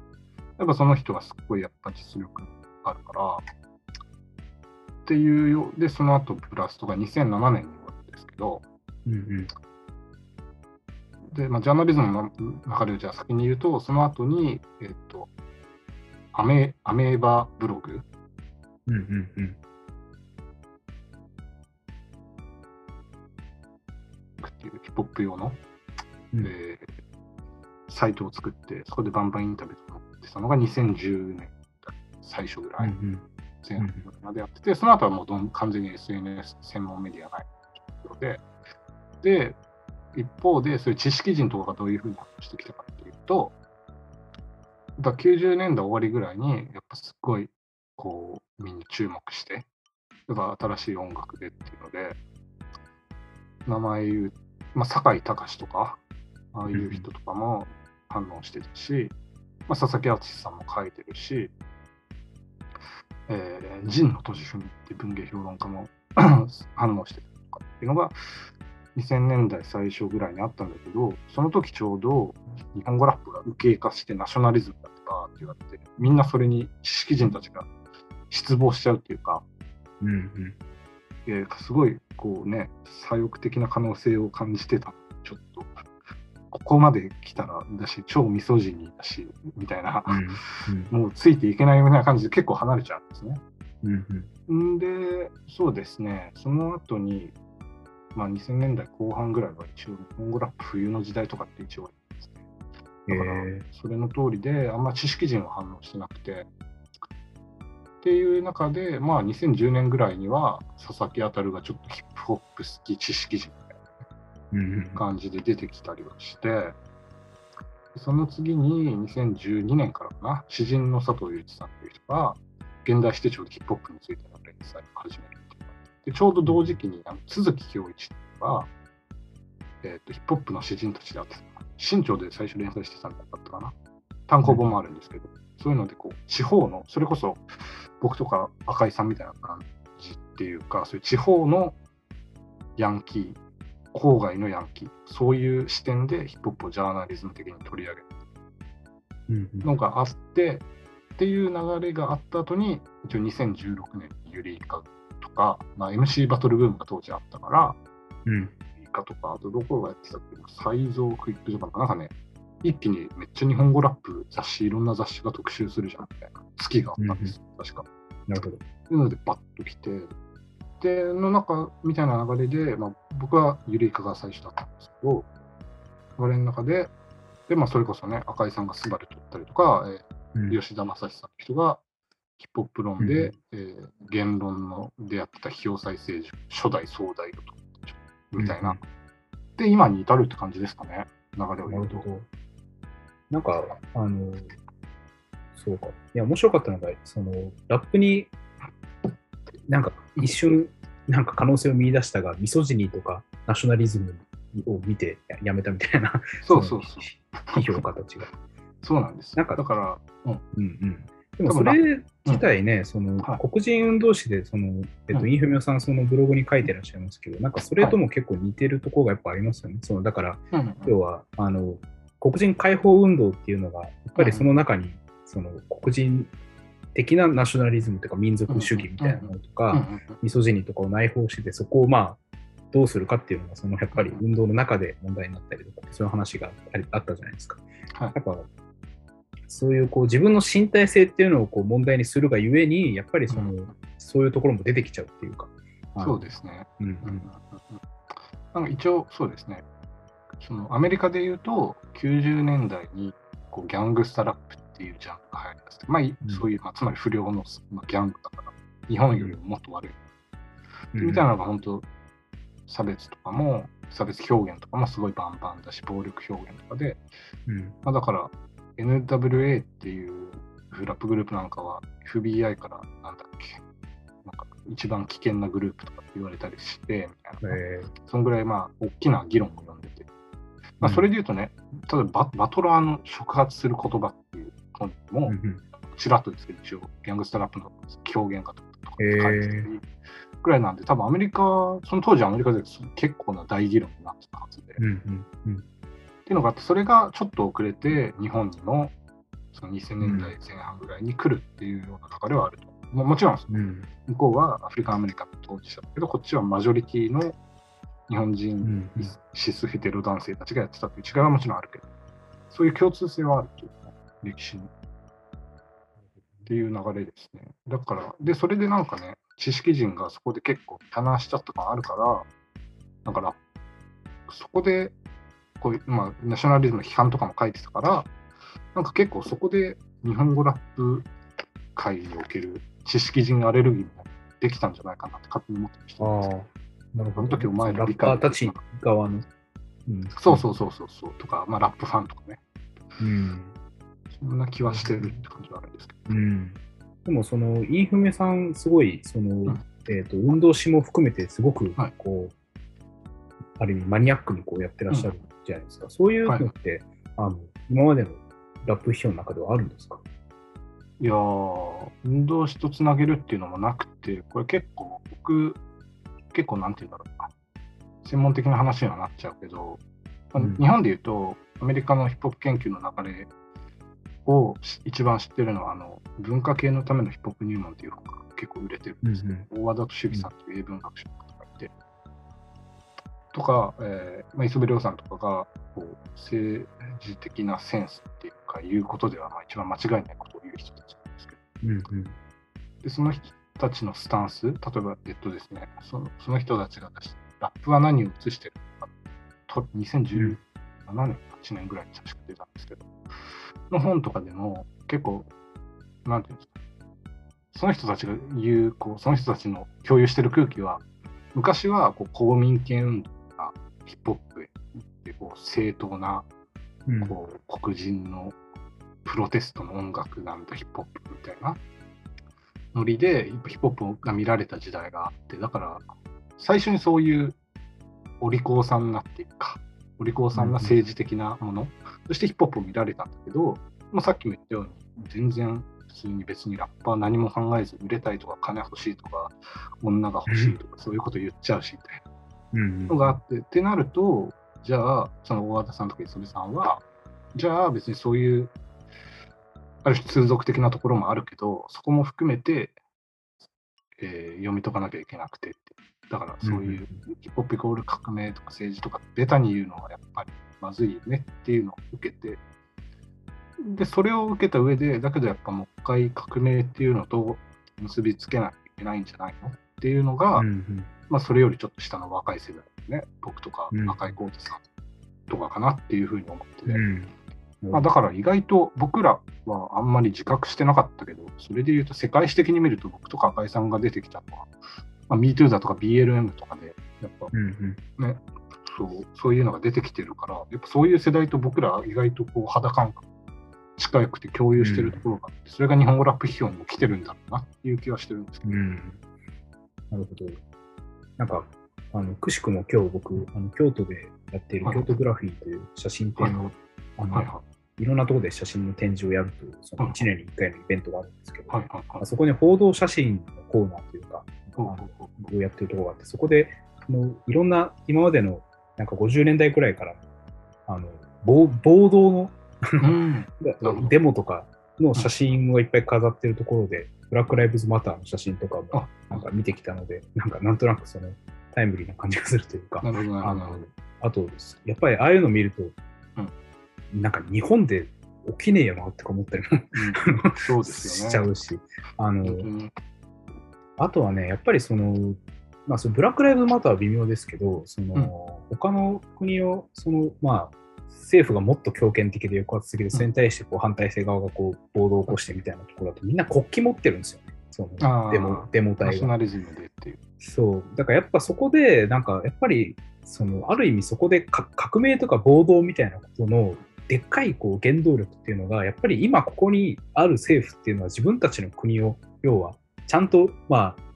やっぱその人がすっごいやっぱ実力があるから。っていうよでその後ブラストが2007年に終わるんですけど。うんうん。で、まあ、ジャーナリズムの中でじゃあ先に言うとその後にえっ、とアメアメーバブログ。うんうんうん。っていうヒップホップ用の、うん。えーサイトを作って、そこでバンバンインタビューを持ってたのが2010年最初ぐらい、うん前半までやってて、その後はもうどん完全に SNS 専門メディアない状況で、で、一方で、そういう知識人とかがどういうふうに発表してきたかっていうと、だから90年代終わりぐらいに、やっぱすっごい、こう、みんな注目して、やっぱ新しい音楽でっていうので、名前言う、まあ、酒井隆とか、ああいう人とかも反応してたし、まあ、佐々木敦さんも書いてるし、えー、神野俊文って文芸評論家も *coughs* 反応してたとかっていうのが2000年代最初ぐらいにあったんだけど、その時ちょうど日本語ラップが右傾化してナショナリズムだってバーって言われて、みんなそれに知識人たちが失望しちゃうっていうか、うんうん。えーすごいこうね、左翼的な可能性を感じてたのちょっと、ここまで来たらだし、超ミソジニーだし、みたいな、うんもうついていけないみたいな感じで結構離れちゃうんですね。うんうん。んで、そうですね、その後に、まあ、2000年代後半ぐらいは一応、日本語ラップ冬の時代とかって一応ありますね。だからへ、それの通りで、あんま知識人は反応してなくて、っていう中で、まあ、2010年ぐらいには、佐々木あたるがちょっとヒップホップ好き知識人感じで出てきたりはして、その次に2012年からかな、詩人の佐藤祐一さんという人が、現代史手帳でヒップホップについての連載を始めるっていう。のがあってでちょうど同時期にあの都築恭一が、えーとヒップホップの詩人たちであってた新潮で最初連載してたんだったかな。単行本もあるんですけど、そういうのでこう地方のそれこそ僕とか赤井さんみたいな感じっていうかそういう地方のヤンキー郊外のヤンキー。そういう視点でヒップホップをジャーナリズム的に取り上げる。うんうん。のがあってっていう流れがあった後に一応2016年にユリイカとか、まあ、MC バトルブームが当時あったからうん。ユリイカとかあとどこがやってたっけサイゾークイックジャパンかなんかね一気にめっちゃ日本語ラップ雑誌いろんな雑誌が特集するじゃんみたいな月があったんですよ、確か。なるほど。っていうのでバッと来てでの中みたいな流れで、まあ、僕はユリイカが最初だったんですけど流れの中でで、まあ、それこそね赤井さんがすばる取ったりとか、えーうん。吉田雅史さんの人がヒップホップ論で、うんえー言論のでやってた費用再生初代総代とみたいな、うんで今に至るって感じですかね流れを言うと。なるほど。なんか、あの、そうか。いや、面白かったのが、その、ラップに、なんか一瞬、なんか可能性を見出したが、ミソジニーとかナショナリズムを見てややめたみたいな、そうそうそう。批評家たちが。そうなんですなんかだから、うん、うんうん。でもそれ自体ね、そのはい。黒人運動史でその、えっと、うん。インフミオさん、そのブログに書いてらっしゃいますけど、なんかそれとも結構似てるところがやっぱありますよね。そのだから、うんうん。要はあの黒人解放運動っていうのが、やっぱりその中に、その黒人的なナショナリズムとか民族主義みたいなものとか、ミソジニとかを内包してて、そこをまあ、どうするかっていうのが、そのやっぱり運動の中で問題になったりとか、そういう話があったじゃないですか。はいやっぱ、そういうこう自分の身体性っていうのをこう問題にするがゆえに、やっぱりその、そういうところも出てきちゃうっていうか。そうですね。うんうんなんか一応、そうですね。そのアメリカでいうと、90年代にこうギャングスタラップっていうジャンルが流行りだして、まあそういう、まあ、つまり不良の、まあ、ギャングだから、日本よりももっと悪い。うん。みたいなのが本当、差別とかも、差別表現とかもすごいバンバンだし、暴力表現とかで、うん。まあ、だから NWA っていうラップグループなんかは FBI からなんだっけなんか一番危険なグループとかって言われたりしてみたいな、え。そんぐらいまあ大きな議論を呼んでて、まあ、それで言うとね、例えばババトラーの触発する言葉っていう本にもちらっとですけど一応ギャングスタラップの表現がとか書いへてたーりぐらいなんで多分アメリカその当時アメリカで結構な大議論になってたはずで、っていうのがあって、それがちょっと遅れて、日本にもその2000年代前半ぐらいに来るっていうような流れはあると。ももちろん、うん。向こうはアフリカンアメリカの当事者だけど、こっちはマジョリティの日本う人ん。シスヘテロ男性たちがやってたっていう違いはもちろんあるけど、そういう共通性はあるという。か、歴史に。っていう流れですね。だから、で、それでなんかね、知識人がそこで結構棚しちゃった感あるから、だから、そこで、こういう、まあ、ナショナリズムの批判とかも書いてたから、なんか結構そこで日本語ラップ界における知識人アレルギーもできたんじゃないかなって勝手に思ってました、ああ、なるほど。その時お前らラッ理解たち側の。うんそうそうそうそうそうとか、まあ、ラップファンとかね、うん。そんな気はしてるって感じはあるんですけど。うん。でも、その、イーフメさん、すごい、その、ん。えっ、と、運動史も含めて、すごくはい、こう、ある意味、マニアックにこうやってらっしゃるじゃないですか。そういうのって、あの、今までのラップ批評の中ではあるんですか？いやー、運動史とつなげるっていうのもなくて、これ結構僕、結構なんて言うんだろうな、専門的な話にはなっちゃうけど、まあうん。日本で言うと、アメリカのヒップホップ研究の流れをし一番知ってるのは、あの文化系のためのヒップホップ入門っていう本が結構売れてるんですね。大和田敏之さんという英文学者がいて、とか、えーまあ、磯部亮さんとかがこう政治的なセンスっていうか、言うことではまあ一番間違いないことを言う人たちなんですけど、うんうん。でその人たちのスタンス、例えば、えっとですね、そのその人たちが出したラップは何を映してるのか、と2017年、8年ぐらいに確か出たんですけど、の本とかでも結構、なんていうんですか、その人たちが言う、こうその人たちの共有してる空気は、昔はこう公民権運動がヒップホップでこう正当なうん。こう黒人のプロテストの音楽なんだヒップホップみたいなノリでヒップホップが見られた時代があってだから最初にそういうお利口さんなっていうかお利口さんな政治的なもの、そしてヒップホップを見られたんだけど、まあ、さっきも言ったように全然普通に別にラッパー何も考えず売れたいとか金欲しいとか女が欲しいとかそういうこと言っちゃうしみたいな。うんのがあって、ってなると、じゃあ、その大和田さんとか磯部さんは、じゃあ別にそういう、ある種通俗的なところもあるけど、そこも含めて、えー読み解かなきゃいけなくてって。だからそういうヒップホップイコール革命とか政治とかベタに言うのはやっぱりまずいよねっていうのを受けて、で、それを受けた上で、だけどやっぱもう一回革命っていうのと結びつけなきゃいけないんじゃないのっていうのが、うんうん。まあ、それよりちょっと下の若い世代ね、僕とかうん。赤井浩太さんとかかなっていうふうに思ってて、うん。まあ、だから意外と僕らはあんまり自覚してなかったけど、それで言うと世界史的に見ると僕とか赤井さんが出てきたのは、まあ、MeToo だとか BLM とかで、やっぱうんうん。ね、そうそういうのが出てきてるから、やっぱそういう世代と僕らは意外とこう肌感覚近くて共有してるところがあって、それが日本語ラップ批評にも来てるんだろうなっていう気はしてるんですけど。うん。なるほど。なんか、あの、くしくも今日僕、あの京都でやっているはい。京都グラフィーという写真展の、あの、はいはい。いろんなところで写真の展示をやるという、そのはい。1年に1回のイベントがあるんですけど、はいはいはい。あそこに報道写真のコーナーというか、をやってるところがあって、そこで、あのいろんな今までのなんか50年代くらいから、あの暴暴動の *laughs* デモとかの写真をいっぱい飾ってるところで、ブラック・ライブズ・マターの写真とかもあ。なんか見てきたので、なんかなんとなくそのタイムリーな感じがするというか、あのあと、やっぱりああいうの見ると、なんか日本で起きねえよなって思ったりもうん、*laughs* そうですよね。しちゃうし、あの、本当にあとはね、やっぱりその、まあ、そのブラック・ライブズ・マターは微妙ですけど、その、うん他の国を、その、まあ、政府がもっと強権的で抑圧的で、それに対してこう反対性側がこう暴動を起こしてみたいなところだと、みんな国旗持ってるんですよね。そのデモデモナ隊が。そう。だからやっぱそこで、なんかやっぱり、その、ある意味そこでか革命とか暴動みたいなことの、でっかいこう原動力っていうのが、やっぱり今ここにある政府っていうのは自分たちの国を、要は、ちゃんと、まあ、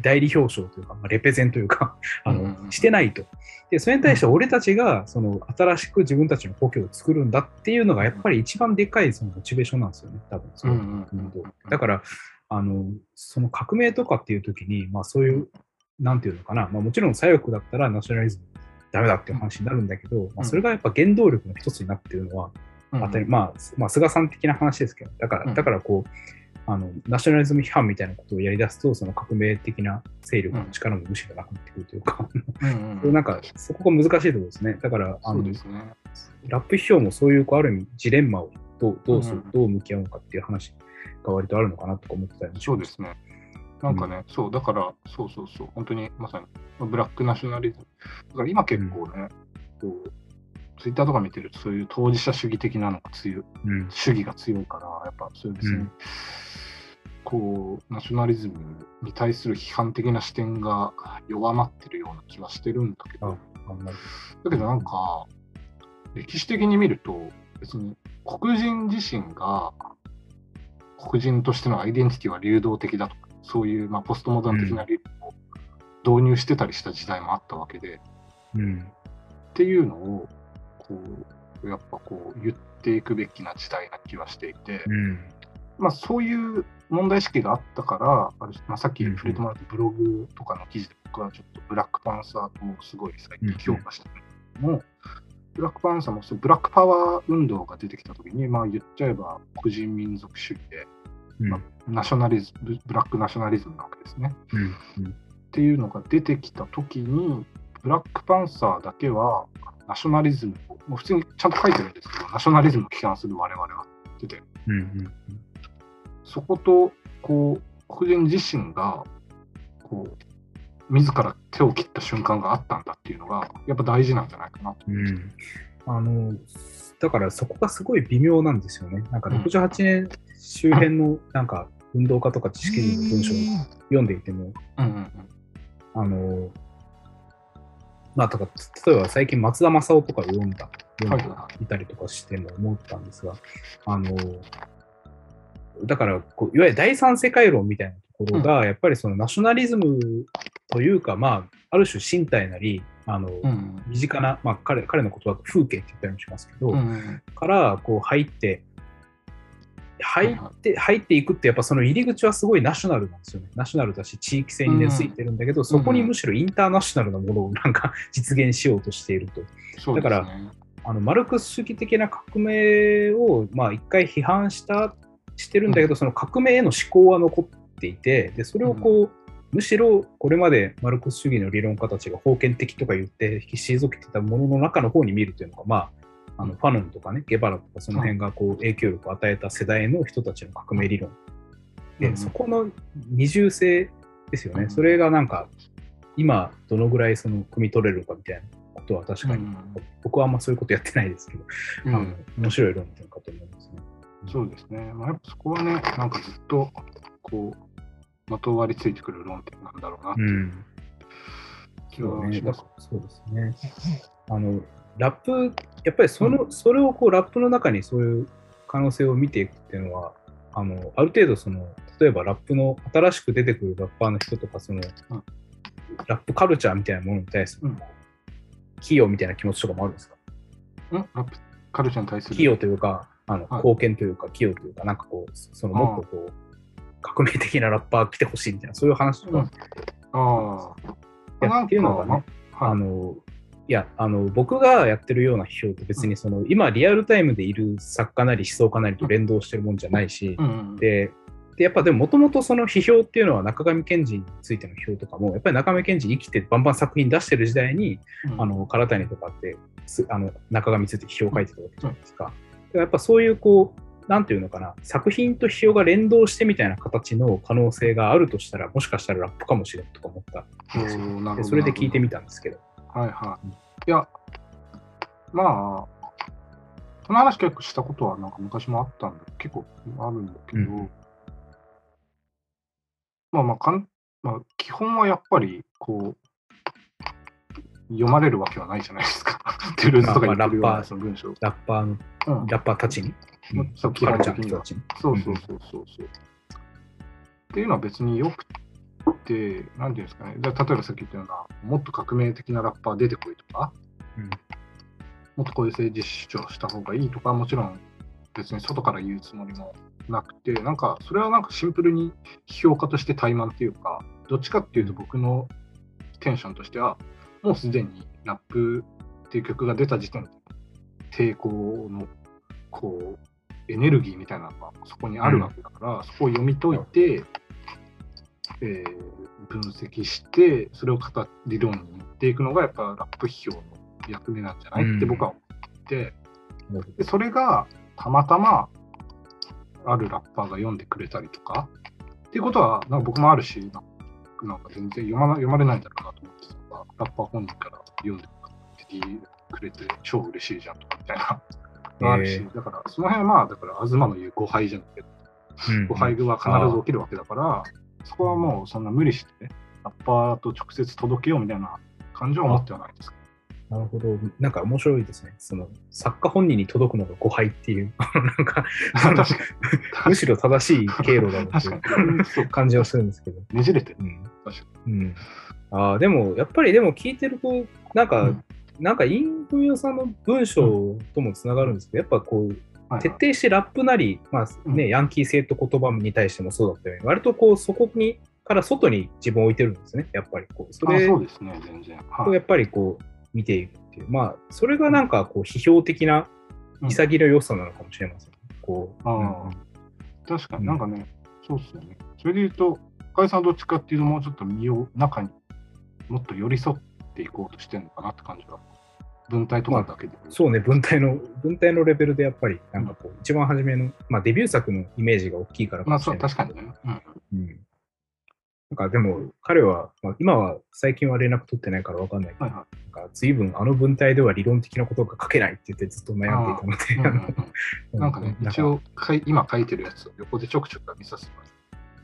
代理表彰というか、まあ、レペゼンというか *laughs* あの、してないと。で、それに対して俺たちが、その、新しく自分たちの故郷を作るんだっていうのが、やっぱり一番でかいそのモチベーションなんですよね、多分。そのうんだから、あの、その革命とかっていう時に、まあそういう、なんていうのかな、まあもちろん左翼だったらナショナリズムダメだっていう話になるんだけど、まあそれがやっぱ原動力の一つになってるのは、うん当たりまあ、まあ菅さん的な話ですけど、だから、うん。だからこう、あの、ナショナリズム批判みたいなことをやり出すと、その革命的な勢力の力もむしろなくなってくるというか、うんうん *laughs* なんか、そこが難しいところですね。だから、あそのね。ラップ批評もそういう、こうある意味、ジレンマをどうどうする、うんどう向き合うのかっていう話が割とあるのかなとか思ってたりそうですね。なんかね、そう、だから、そうそうそう、本当にまさにブラックナショナリズム。だから今結構ね、こう、ツイッターとか見てると、そういう当事者主義的なのが強い、うん。主義が強いから、やっぱそういう別に、うんこう、ナショナリズムに対する批判的な視点が弱まってるような気はしてるんだけど、だけどなんか、歴史的に見ると、別に黒人自身が黒人としてのアイデンティティは流動的だとか、そういう、まあ、ポストモダン的な理論を導入してたりした時代もあったわけで、うん。っていうのを、こう、やっぱこう言っていくべきな時代な気はしていて、うん。まあそういう問題意識があったから、あるまあ、さっきうん触れてもらったブログとかの記事で僕はちょっとブラックパンサーとすごい最近評価してるども、ブラックパンサーもブラックパワー運動が出てきたときに、まあ言っちゃえば黒人民族主義で、うん。まナショナリズム、ブラックナショナリズムなわけですね。うん。っていうのが出てきたときに、ブラックパンサーだけはナショナリズムを、もう普通にちゃんと書いてるんですけど、ナショナリズムを批判する我々はってて、うん。うん。そこと、こう、黒人自身が、こう、自ら手を切った瞬間があったんだっていうのが、やっぱ大事なんじゃないかなと。うん。あの、だからそこがすごい微妙なんですよね。なんかうん68年周辺のなんか運動家とか知識人の文章を読んでいても、うんうんあの、まあ、とか、例えば最近松田正夫とかを読んだ、読んでいたりとかしても思ったんですが、あの、だからこう、いわゆる第三世界論みたいなところが、やっぱりそのナショナリズムというか、まあ、ある種身体なり、あの、うん。うん身近な、まあ、彼彼の言葉だと風景って言ったりもしますけど、うんうん。からこう入って、入って、入っていくって、やっぱその入り口はすごいナショナルなんですよね。ナショナルだし、地域性に根付いてるんだけど、そこにむしろインターナショナルなものをなんか実現しようとしていると。ね。だからあのマルクス主義的な革命を、まあ、一回批判したしてるんだけど、その革命への思考は残っていて、でそれをこう、むしろこれまでマルクス主義の理論家たちが封建的とか言って退けてたものの中の方に見るというのが、まあ、あのファノンとかね、ゲバラとかその辺がこう影響力を与えた世代の人たちの革命理論。で、うんそこの二重性ですよね。うんそれがなんか、今どのぐらいその汲み取れるかみたいなことは確かに、うん僕はあんまそういうことやってないですけど、うんあの面白い論点かと思いますね。そうですね。まあ、やっぱそこはね、なんかずっと、こう、まとわりついてくる論点なんだろうなっていううん。しそうですね。あの、ラップ、やっぱりその、それをこう、ラップの中にそういう可能性を見ていくっていうのは、あの、ある程度その、例えばラップの新しく出てくるラッパーの人とか、その、うん。ラップカルチャーみたいなものに対する、うん。企業みたいな気持ちとかもあるんですか？ん。ラップカルチャーに対する。企業というか、あの、はい。貢献というか、企業というか、なんかこう、そのもっとこう、革命的なラッパー来てほしいみたいな、そういう話とか、うん。ああ。っていうのがね、はい。あの、いや、あの、僕がやってるような批評って別にその、今リアルタイムでいる作家なり思想家なりと連動してるもんじゃないし、うんうん、で、でやっぱでももともとその批評っていうのは中上賢治についての批評とかも、やっぱり中上賢治生きてバンバン作品出してる時代に、うん。あの、唐谷とかってすあの中上について批評を書いてたわけじゃないですか。やっぱそういうこう、なんていうのかな、作品と批評が連動してみたいな形の可能性があるとしたら、もしかしたらラップかもしれんとか思ったおーなるほどでそれで聞いてみたんですけど。はいはい。いや、まあ、その話結構したことはなんか昔もあったんで、結構あるんだけど、うんまあまあかん、まあ、基本はやっぱり、こう、読まれるわけはないじゃないですか。*laughs* トゥルーズとか言ってるようなその文章。ラッパーの、うん、ラッパーたちに、うんそう基本的にはそうそうそうそう。っていうのは別によくて、なんていうんですかね、じゃあ例えばさっき言ったような、もっと革命的なラッパー出てこいとか、うん。もっとこういう政治主張した方がいいとか、もちろん別に外から言うつもりもなくて、なんかそれはなんかシンプルに批評家として怠慢っていうか、どっちかっていうと僕のテンションとしては、もうすでにラップっていう曲が出た時点で抵抗のこうエネルギーみたいなのがそこにあるわけだから、そこを読み解いて、えー分析して、それを語理論に持っていくのがやっぱラップ批評の役目なんじゃないって僕は思って、でそれがたまたまあるラッパーが読んでくれたりとかっていうことはなんか僕もあるしななんか全然読まな読まれないんだろうなと思ってたらラッパー本人から読んでくれて超嬉しいじゃんとかみたいなあるし、へだからその辺はまあだから東の言う誤配じゃんけどうん誤配は必ず起きるわけだから、そこはもうそんな無理して、ラッパーと直接届けようみたいな感じは思ってはないです。なるほど。なんか面白いですね。その作家本人に届くのが誤配っていう、*laughs* なんか。むしろ正しい経路だろうって。いう感じはするんですけど。ねじれてる。うん確かうん、ああでも、やっぱりでも聞いてると、なんか、うんなんかインフミオさんの文章ともつながるんですけど、やっぱこう、徹底してラップなり、まあねうんヤンキー性と言葉に対してもそうだったように、割とこうそこにから外に自分を置いてるんですね、やっぱりこう。そあれそうですね、全然。はいをやっぱりこう見ていくっていう、まあ、それがなんかこう批評的な潔の良さなのかもしれません。確かうんになんかね、そうですよね。それで言うと、深井さんはどっちかっていうと、もうちょっと身を中にもっと寄り添っていこうとしてるのかなって感じは。文体とかだけで。そうね、文体の、文体のレベルでやっぱり、なんかこう、一番初めの、まあデビュー作のイメージが大きいからかまあそう、もしれない。確かにね。うんうん。なんかでも、彼は、まあ、今は最近は連絡取ってないからわかんないけど、はいはなんか随分あの文体では理論的なことが書けないって言ってずっと悩んでいたので、い。うんうんうんうなんかね、*laughs* 一応かい、今書いてるやつを横でちょくちょく見させてもらって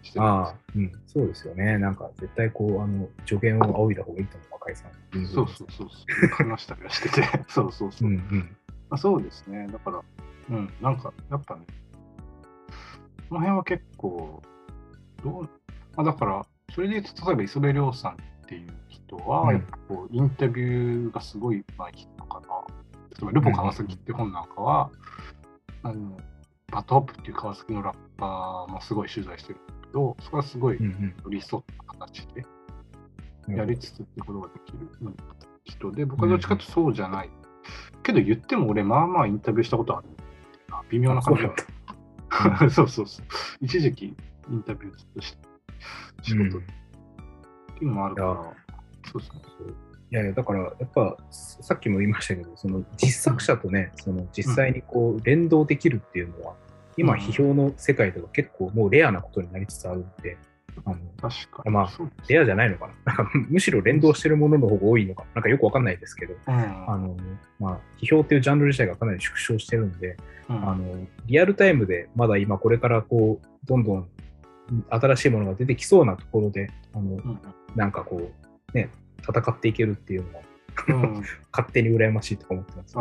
してるんうん、そうですよね。なんか絶対こう、あの、助言を仰いだ方がいいと思う、若井さん。そうそうそうそう。話したりはしてて。*laughs* そうそうそうう。んうん。まあ、そうですね。だから、うん、なんか、やっぱね、この辺は結構、どう、まあ、だから、それで言うと、例えば磯部亮さんっていう人は、うんやっぱこう、インタビューがすごい上手い人かな。例えば、ルポ川崎って本なんかは、あの、バトアップっていう川崎のラッパーもすごい取材してるど、そこはすごい寄り添った形でうん。やりつつってことができる人で、僕はどっちかというとそうじゃない。けど言っても俺、まあまあインタビューしたことある。微妙な感じは。*laughs* そうそうそう。一時期インタビューずっとして仕うん事っていうのもあるから、そうですね。そういやいや、だから、やっぱ、さっきも言いましたけど、その実作者とね、その実際にこう連動できるっていうのは、今、うん批評の世界では結構もうレアなことになりつつあるんで、あの確かに。まあレアじゃないのかな。なんかむしろ連動してるものの方が多いのかなんかよくわかんないですけど、うん。あの、まあ、批評っていうジャンル自体がかなり縮小してるんで、うん。あの、リアルタイムでまだ今これからこう、どんどん新しいものが出てきそうなところで、あの、うん。なんかこう、ね、戦っていけるっていうのは、うん。*laughs* 勝手に羨ましいとか思ってます。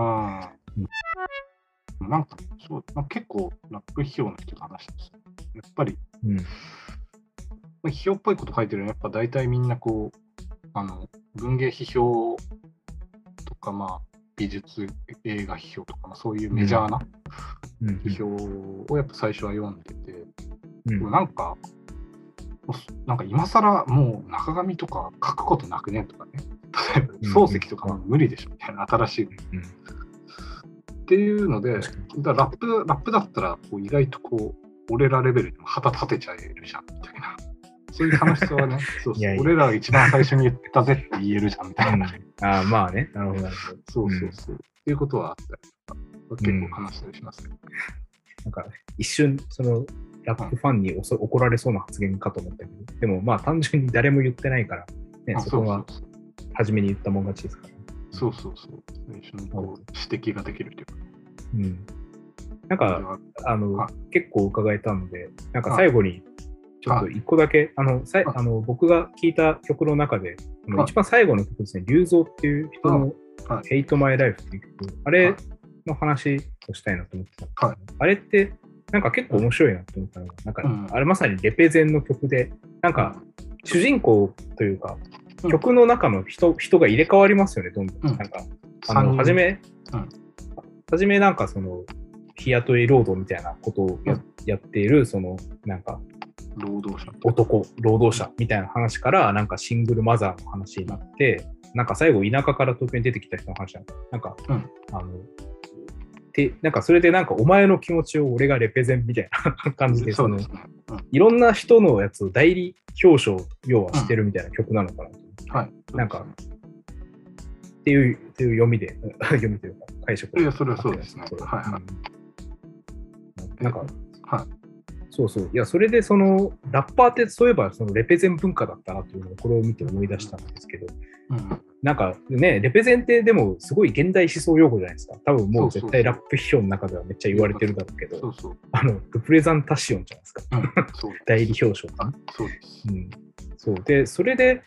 なんかそう、まあ、結構ラップ批評の人と話してます。やっぱり、うん。まあ、批評っぽいこと書いてるのは、やっぱ大体みんなこう、あの、文芸批評とか、まあ、美術、映画批評とか、まあ、そういうメジャーなうん。批評をやっぱ最初は読んでて、うん。なんか、なんか今更もう中上とか書くことなくねとかね、例えばうん漱石とかも無理でしょみたいな新しいうんっていうので、ラップラップだったらこう意外とこう、俺らレベルでも旗立てちゃえるじゃんみたいな。そういう楽しさはね、*laughs* そうそういやいや俺らが一番最初に言ったぜって言えるじゃんみたいな。ああ、まあね。なるほど。そうそうそう。っていうことはあったりとか。結構話したりします、なんか一瞬、そのラップファンにおそ怒られそうな発言かと思ったけど、でもまあ単純に誰も言ってないから、ね、あそこは初めに言ったもん勝ちですから、ね。そうそうそう。最初にこう指摘ができるというか。うん。なんか、あのは、結構伺えたので、なんか最後に、ちょっと一個だけ、あの、さあの僕が聞いた曲の中で、あのはい。一番最後の曲ですね、龍造っていう人のは Hate My Life っていう曲、あれの話をしたいなと思ってたんですけど、はい。あれって、なんか結構面白いなと思ったのが、なんか、うん。あれまさにレペゼンの曲で、なんか、主人公というか、うん曲の中の人人が入れ替わりますよね、どんどん。うん。なんか、あの、はじめ、うん。はじめなんかその、日雇い労働みたいなことをや,、うん。やっている、その、なんか、労働者。男、労働者みたいな話から、なんかシングルマザーの話になって、なんか最後、田舎から東京に出てきた人の話なんだなんか、うん。あの、で、なんかそれでなんかお前の気持ちを俺がレペゼンみたいな *laughs* 感じで、そうのいろんな人のやつを代理表彰、要はしてるみたいな曲なのかなと、はい。なんかっていう、っていう読みで、*laughs* 読みというか解釈いやそれはそうですねはいはいうんなんか、はい。そうそう。いや、それでその、ラッパーってそういえばそのレペゼン文化だったなというのをこれを見て思い出したんですけど、うんなんかね、レペゼンってでもすごい現代思想用語じゃないですか。多分もう絶対ラップ批評の中ではめっちゃ言われてるだろうけど。あの、ルプレザンタシオンじゃないですか。うんそう *laughs* 代理表彰かな。そうです。うん。そう。で、それで、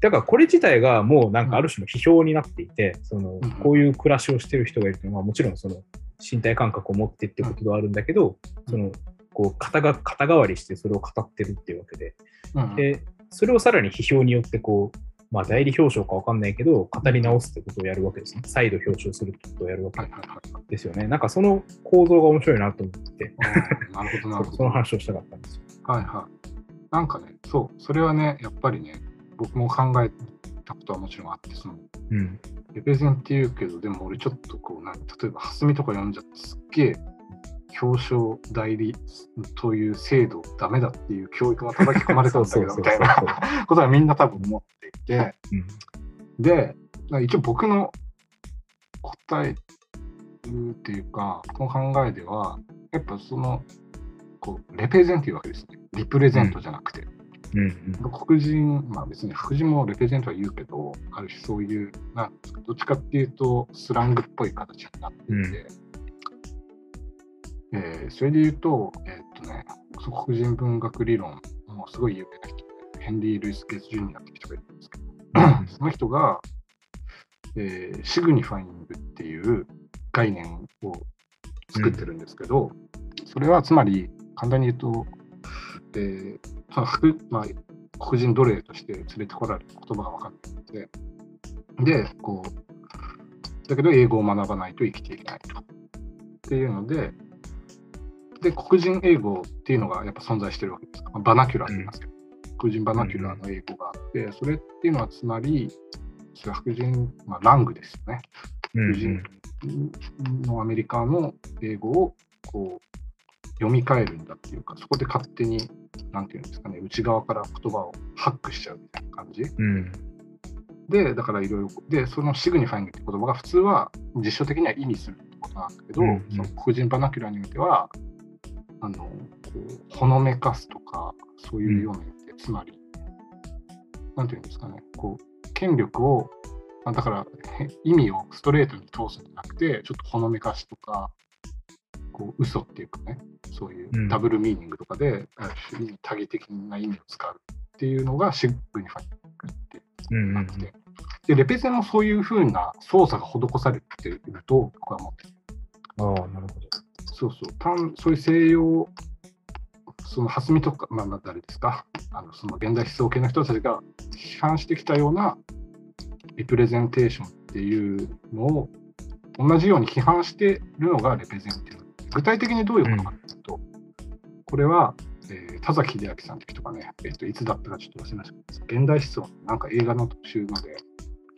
だからこれ自体がもうなんかある種の批評になっていて、そのうん、こういう暮らしをしてる人がいるというのは、もちろんその身体感覚を持ってってことではあるんだけど、うんその、こう肩が、肩代わりしてそれを語ってるっていうわけで、うんで、それをさらに批評によってこう、まあ代理表彰かわかんないけど、語り直すってことをやるわけですね。再度表彰するってことをやるわけ。ですよね。なんかその構造が面白いなと思って、なるほど、なそうるほど。*laughs* その話をしたかったんですよ。はいはい。なんかね、そう、それはね、やっぱりね、僕も考えたことはもちろんあって、その、うん。レペゼンって言うけど、でも俺ちょっとこう、なん例えば、蓮見とか読んじゃって、すっげえ、表彰代理という制度ダメだっていう教育が叩き込まれたんだけど、みたいなことはみんな多分思っていて、うんで、一応僕の答えっていうか、この考えでは、やっぱその、こう、レペゼンっていうわけですね。リプレゼントじゃなくて。うんうん黒人、まあ別に白人もレペゼントは言うけど、ある種そういう、などっちかっていうとスラングっぽい形になっていて、うんえーそれで言うと、えーっとね、黒人文学理論、もうすごい有名な人で、ヘンリー・ルイス・ゲイツ・ジュニアって人がいるんですけど、うん。その人が、えーシグニファイングっていう概念を作ってるんですけど、それはつまり簡単に言うと、えーその白まあ、黒人奴隷として連れてこられる言葉が分かっていて、で、こう、だけど英語を学ばないと生きていけないと。っていうので、で、黒人英語っていうのがやっぱ存在してるわけです。まあバナキュラーって言いますけど、黒人 vernacular の英語があって、それっていうのはつまり、白人、まあ、スラングですよね。うん黒人のアメリカの英語をこう読み替えるんだっていうか、そこで勝手に、なんていうんですかね、内側から言葉をハックしちゃうみたいな感じ。うん。で、だからいろいろ、で、その signifying って言葉が普通は実証的には意味するってことなんだけど、うんうん。その黒人バナキュラーにおいては、あの、こうほのめかすとか、そういうような意味で、つまり、なんていうんですかね、こう、権力を、あだからへ意味をストレートに通すんじゃなくて、ちょっとほのめかしとか、こう、嘘っていうかね、そういううんダブルミーニングとかで、ある種多義的な意味を使うっていうのがシグニファイングってうんうんなってて、で、レペゼンもそういうふうな操作が施されていると僕は思ってる。ああ、なるほど。そうそう、単そういう西洋、その蓮見とか、まあ、まあ誰ですか、あのその現代思想系の人たちが批判してきたようなリプレゼンテーションっていうのを同じように批判しているのがレペゼンっていう。具体的にどういうことかというと、これは、えー田崎秀明さんって人がね、えっといつだったかちょっと忘れましたけど、現代思想、なんか映画の特集まで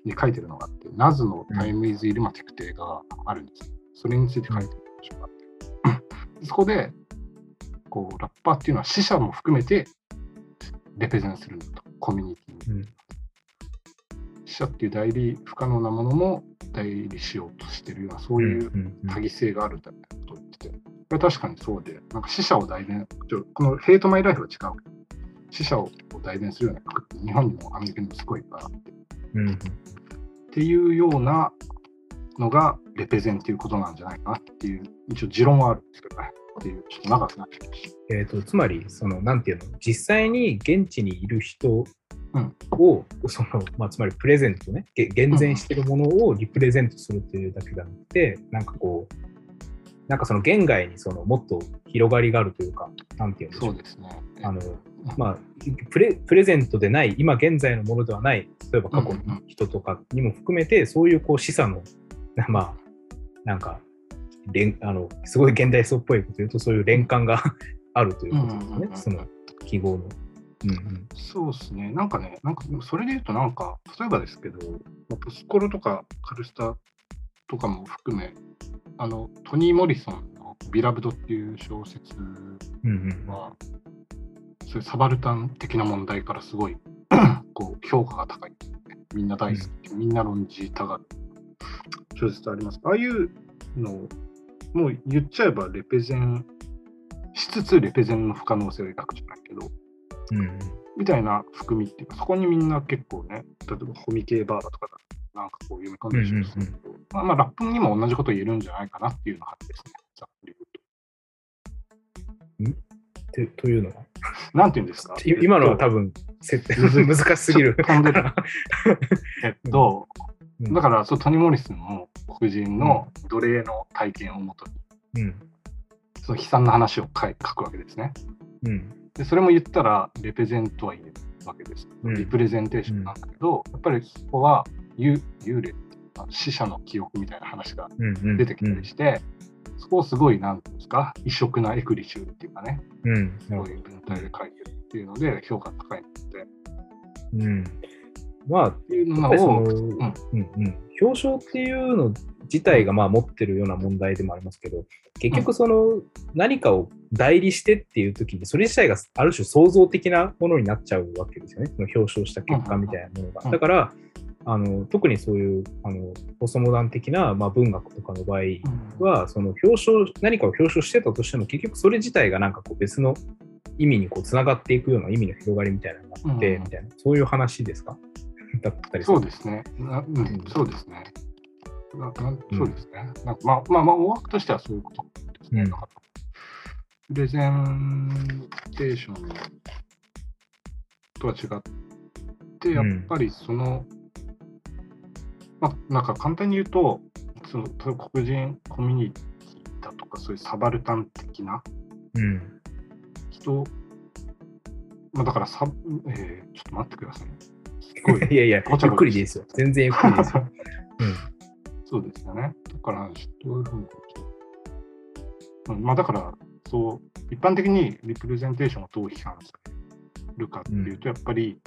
に書いてるのがあって、ナズのタイムイズイルマティクテがあるんですよ。それについて書いてる場所があって、そこで、こう、ラッパーっていうのは死者も含めてレペゼンするんだと、コミュニティに。うん。死者っていう代理不可能なものも代理しようとしてしてるような、そういう多義性があるんだ。みたいなれ確かにそうで、なんか死者を代弁、このヘイトマイライフは違う死者を代弁するような曲って日本にもアメリカにもすごいいっぱいあって、うん、っていうようなのがレペゼンっていうことなんじゃないかなっていう、一応持論はあるんですけどね。っていう、ちょっと長くなっ。えーと、つまり、その、なんていうの、実際に現地にいる人を、うん、そのまあ、つまりプレゼントね、厳選してるものをリプレゼントするというだけじゃなくて、うん、なんかこう、なんかその現外にそのもっと広がりがあるというか、なんていうんでしょう。そうですね。あのまあ、プレプレゼントでない、今現在のものではない、例えば過去の人とかにも含めて、そういうこう示唆の、*laughs* まあ、なんか連あの、すごい現代層っぽいこと言うと、そういう連関が *laughs* あるということですね、その記号の。うんうん、そうですね、なんかね、なんかそれで言うと、なんか、例えばですけど、ポスコロとかカルスタとかも含め、あのトニー・モリソンの「ビラブド」っていう小説は、うんうん、そういうサバルタン的な問題からすごい *clears throat* こう評価が高い、みんな大好き、うん、みんな論じたがる小説あります。ああいうのもう言っちゃえばレペゼンしつつレペゼンの不可能性を描くじゃないけど、うん、みたいな含みっていうか、そこにみんな結構ね、例えばホミケーバーだとかなんかこう読み込んだりしますけど、まあ、まあラップにも同じこと言えるんじゃないかなっていうのがですね、ざっくり言うと。てというのは？なんていうんですか？今のは多分設定難しすぎる。*laughs* えっと、だからそうトニー・モリスの黒人の奴隷の体験をもとに、うん、その悲惨な話を書くわけですね。うん、でそれも言ったらレペゼントは言えるわけです。リプレゼンテーションなんだけど、やっぱりそこは幽霊死者の記憶みたいな話が出てきたりして、そこをすごい、なんていうんですか、異色なエクリチューっていうかね、うん、そういう文体で書いてるっていうので、評価高いので。うん、まあ、っていうのを、うん。うんうん、表彰っていうの自体がまあ持ってるような問題でもありますけど、結局その何かを代理してっていう時に、それ自体がある種創造的なものになっちゃうわけですよね。その表彰した結果みたいなものが。だから、あの特にそういうあのポストモダン的な、まあ、文学とかの場合は、その表彰何かを表彰してたとしても結局それ自体がなんかこう別の意味にこうつながっていくような意味の広がりみたいなのがあって、うん、みたいなそういう話ですか？*laughs* だったりそうですね。うん、そうですね。ななそうですね。なんかまあ、まあ、まあ、大枠としてはそういうことですね。うん、プレゼンテーションとは違って、やっぱりその、うんまあ、なんか簡単に言うと、その黒人コミュニティだとか、そういうサバルタン的な人、うん、まあ、だからサ、えー、ちょっと待ってください、ね。*laughs* いやいや、ゆっくりですよ。全然ゆっくりですよ。*laughs* うん、そうですよね。だから、どういうふうにうん、まあ、だから、そう、一般的にリプレゼンテーションをどう批判するかっていうと、やっぱり、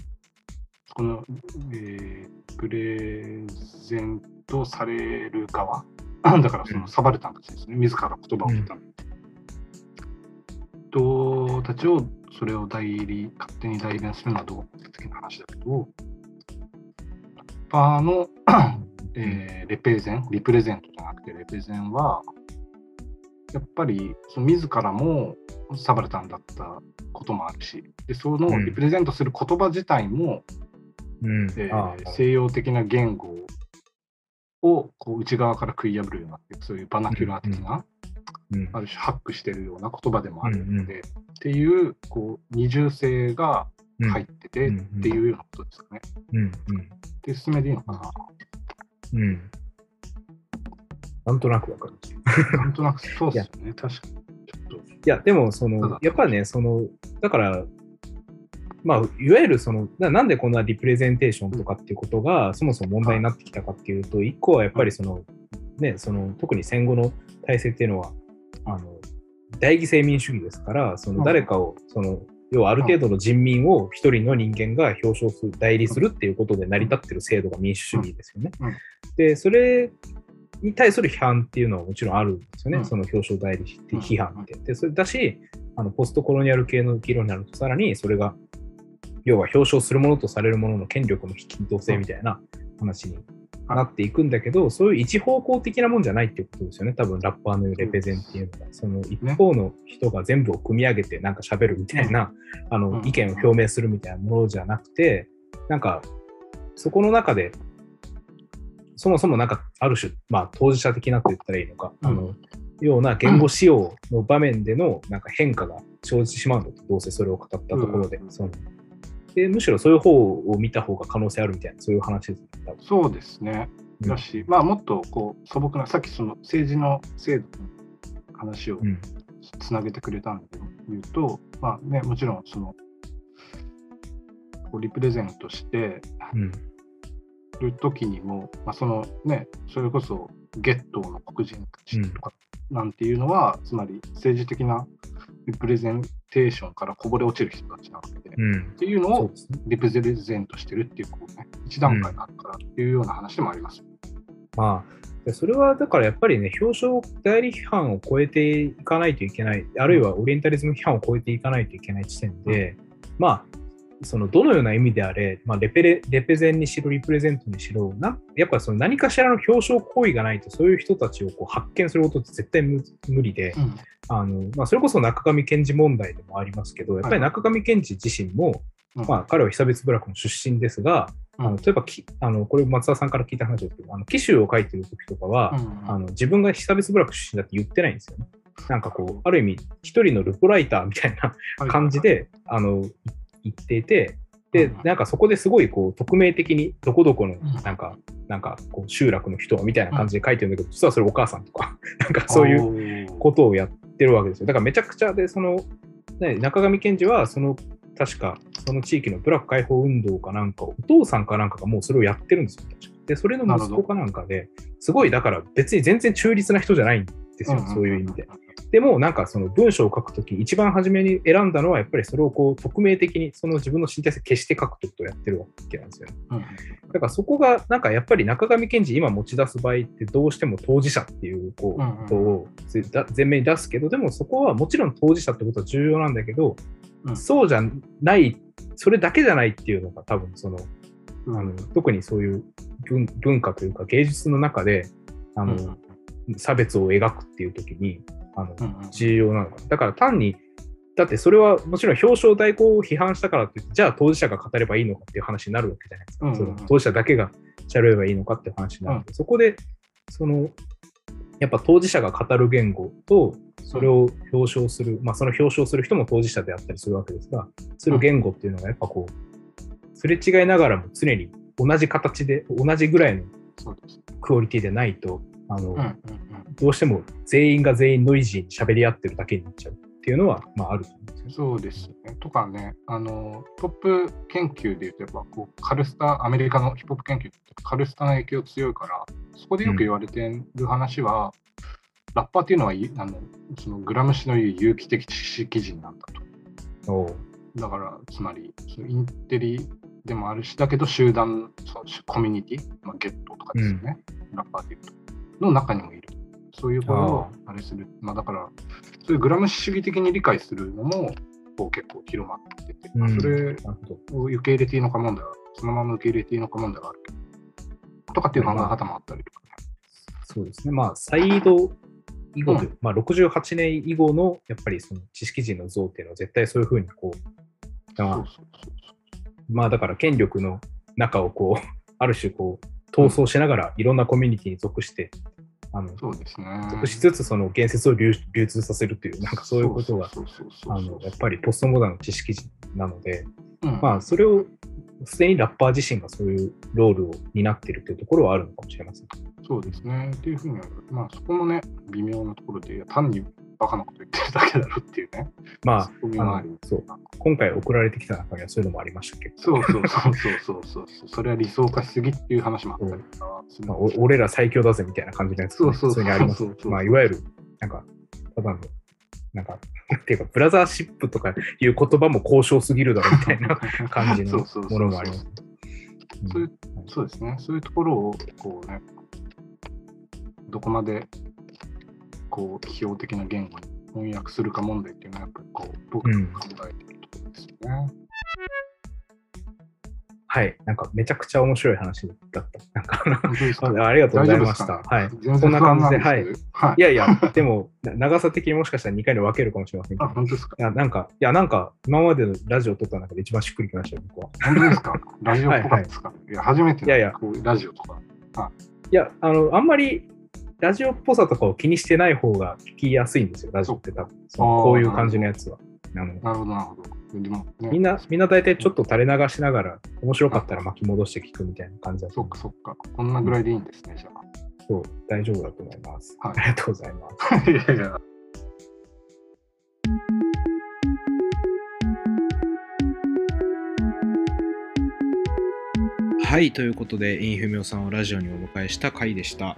この、えー、プレゼントされる側、*coughs* だからそのサバルタンたちですね、自ら言葉を言った人たちをそれを代理、勝手に代弁するのはどう的な話だけど、パーの、*coughs* えー、レペゼン、リプレゼントじゃなくてレペゼンは、やっぱりその自らもサバルタンだったこともあるし、でそのリプレゼントする言葉自体も、うんえー、西洋的な言語をこう内側から食い破るようなそういうバナキュラー的な、うん、ある種ハックしてるような言葉でもあるので、うん、っていうこう二重性が入っててっていうようなことですかね。うんうん、で進めでいいのかな？うん。なんとなくわかる。なんとなくそうですよね、*laughs* 確かに。いや、でも、その、やっぱね、その、だから、まあ、いわゆるそのなんでこんなリプレゼンテーションとかっていうことがそもそも問題になってきたかっていうと、一個はやっぱりその、ね、その特に戦後の体制っていうのはあの大義性民主主義ですからその誰かをその要はある程度の人民を一人の人間が表彰する代理するっていうことで成り立ってる制度が民主主義ですよね。でそれに対する批判っていうのはもちろんあるんですよね、その表彰代理って批判って。でそれだしあのポストコロニアル系の議論になるとさらにそれが要は表彰するものとされるものの権力の均等性みたいな話になっていくんだけど、そういう一方向的なもんじゃないっていうことですよね、多分ラッパーのレペゼンっていうのが。その一方の人が全部を組み上げてなんか喋るみたいな、あの意見を表明するみたいなものじゃなくて、なんかそこの中で、そもそもなんかある種、まあ当事者的なと言ったらいいのか、あのような言語使用の場面でのなんか変化が生じてしまうんだと、どうせそれを語ったところで。そのでむしろそういう方を見た方が可能性あるみたいな、そういう話ですね。そうですね。だし、うん、まあもっとこう素朴な、さっきその政治の制度の話をつなげてくれたんで言うと、うん、まあね、もちろんその、こうリプレゼントしてる時にも、まあそのね、それこそゲットの黒人たちとかなんていうのは、つまり政治的なリプレゼンテーションからこぼれ落ちる人たちなわけで、うん、っていうのをリプレゼントしてるっていう、こうね、一段階があるからっていうような話でもあります。うん、まあ、それはだからやっぱりね、表彰代理批判を超えていかないといけない、あるいはオリエンタリズム批判を超えていかないといけない時点で、うん、まあ、そのどのような意味であれ、まあ、レペレレペゼンにしろ、リプレゼントにしろ、なやっぱその何かしらの表彰行為がないと、そういう人たちをこう発見することって絶対無理で、うん、あのまあ、それこそ中上健治問題でもありますけど、やっぱり中上健治自身も、はい、まあ、彼は被差別部落の出身ですが、うん、あの例えばきあの、これ松田さんから聞いた話ですけど、あの紀州を書いてる時とかは、うん、あの自分が被差別部落出身だって言ってないんですよね。なんかこう、ある意味、一人のルポライターみたいな感じで、はい、あの言っていて、で、なんかそこですごいこう匿名的にどこどこのなんか、なんかこう集落の人みたいな感じで書いてるんだけど、実はそれお母さんとか、*laughs* なんかそういうことをやってるわけですよ。だからめちゃくちゃで、その、ね、中上賢治はその確かその地域のブラック解放運動かなんか、お父さんかなんかがもうそれをやってるんですよ。で、それの息子かなんかで、すごいだから別に全然中立な人じゃないんですよ、そういう意味で。でもなんかその文章を書くとき、一番初めに選んだのは、やっぱりそれをこう匿名的にその自分の身体性消して書くことをやってるわけなんですよ、ね。うん、だからそこが、なんかやっぱり中上賢治、今持ち出す場合って、どうしても当事者っていうこうことを前面に出すけど、でもそこはもちろん当事者ってことは重要なんだけど、うん、そうじゃない、それだけじゃないっていうのが多分その、うん、あの特にそういう文化というか芸術の中で、あの、差別を描くっていう時に、あの、重要なのかだから単に、だってそれはもちろん表彰代行を批判したからってじゃあ当事者が語ればいいのかっていう話になるわけじゃないですか。うんうん、その当事者だけがしゃべればいいのかっていう話になるので、うん、そこで、その、やっぱ当事者が語る言語と、それを表彰する、まあその表彰する人も当事者であったりするわけですが、する言語っていうのがやっぱこう、すれ違いながらも常に同じ形で、同じぐらいのクオリティでないと、あの、うんうんうん、どうしても全員が全員ノイジーに喋り合ってるだけになっちゃうっていうのは、まあ、あると思うんですよ、ね、そうですね。とかね、あのトップ研究でいうと、やっぱこうカルスタ、アメリカのヒップホップ研究ってカルスタの影響強いから、そこでよく言われてる話は、うん、ラッパーっていうのはあのそのグラム氏の言う有機的知識人なんだと。だから、つまり、インテリでもあるし、だけど集団、そのコミュニティ、まあ、ゲットとかですよね、うん、ラッパーでいうと。の中にもいる。そういうことをあれする。まあ、だから、そういうグラム主義的に理解するのもこう結構広まってて、まあ、それを受け入れていいのか問題は、そのまま受け入れていいのか問題はあるけど、とかっていう考え方もあったりとかね。そうですね。まあ、サイド以後で、うん、まあ、68年以後のやっぱりその知識人の像っていうのは絶対そういうふうにこう、まあだから権力の中をこう、ある種こう、闘争しながらいろんなコミュニティに属して、あのそうですね、属しつつその言説を流通させるという、なんかそういうことが、やっぱりポストモダンの知識人なので、うん、まあそれをすでにラッパー自身がそういうロールを担っているというところはあるのかもしれません。そうですね。っていうふうにまあそこもね、微妙なところで、単にバカなこと言ってるだけだろっていうね。まあ、そう今回送られてきた中にはそういうのもありましたけど。そうそうそうそうそうそう。それは理想化しすぎっていう話もあったりとか、まあ、俺ら最強だぜみたいな感じのやつ、ね、そうそうにあります。まあ、いわゆる、なんか、ただの、なんか、っていうか、ブラザーシップとかいう言葉も交渉すぎるだろうみたいな *laughs* 感じのものもあります。そうですね。そういうところを、こうね、どこまでこう、批評的な言語に翻訳するか問題っていうのは、やっぱりこう、僕が考えているところですよね。うんはい、なんかめちゃくちゃ面白い話だった。なんかあ *laughs* りがとうございました。はい。全然そんな感じで不安なんですけどはいい。やいや、でも、な長さ的にもしかしたら2回に分けるかもしれませんけあ、ど。本当ですか？いや、なんか、いや、なんか、今までのラジオを撮った中で一番しっくりきましたよ、僕は。本当ですか？ラジオっぽかったですか、いや、初めていやいやいうラジオとか。いや、あの、あんまり、ラジオっぽさとかを気にしてない方が聞きやすいんですよ、ラジオって多分。こういう感じのやつは。なるほど、なるほど。みんな、みんな大体ちょっと垂れ流しながら、面白かったら巻き戻して聞くみたいな感じだとそっかそっか。こんなぐらいでいいんですね、じゃそう、大丈夫だと思います。はいありがとうございます。あ。*laughs* いやいや。はい、ということで、インフミオさんをラジオにお迎えした回でした。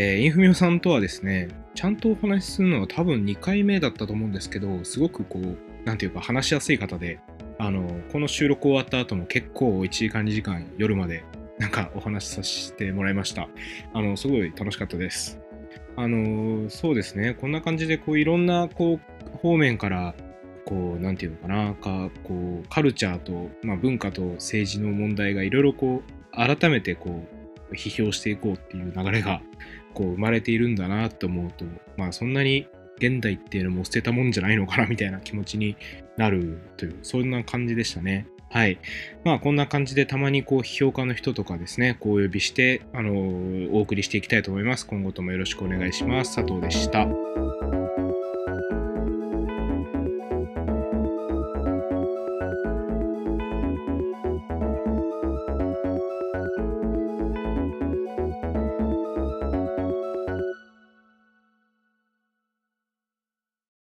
えーインフミオさんとはですね、ちゃんとお話しするのは多分2回目だったと思うんですけど、すごくこう、なんていうか話しやすい方で、あの、この収録終わった後も結構1時間2時間夜までなんかお話しさせてもらいました。あの、すごい楽しかったです。あの、そうですね、こんな感じでこういろんなこう方面からこう、なんていうのかな、かこうカルチャーと、まあ、文化と政治の問題がいろいろこう、改めてこう、批評していこうっていう流れがこう生まれているんだなと思うと、まあ、そんなに現代っていうのも捨てたもんじゃないのかなみたいな気持ちになるという、そんな感じでしたね。はい。まあ、こんな感じでたまにこう、批評家の人とかですね、こうお呼びして、あのお送りしていきたいと思います。今後ともよろしくお願いします。佐藤でした。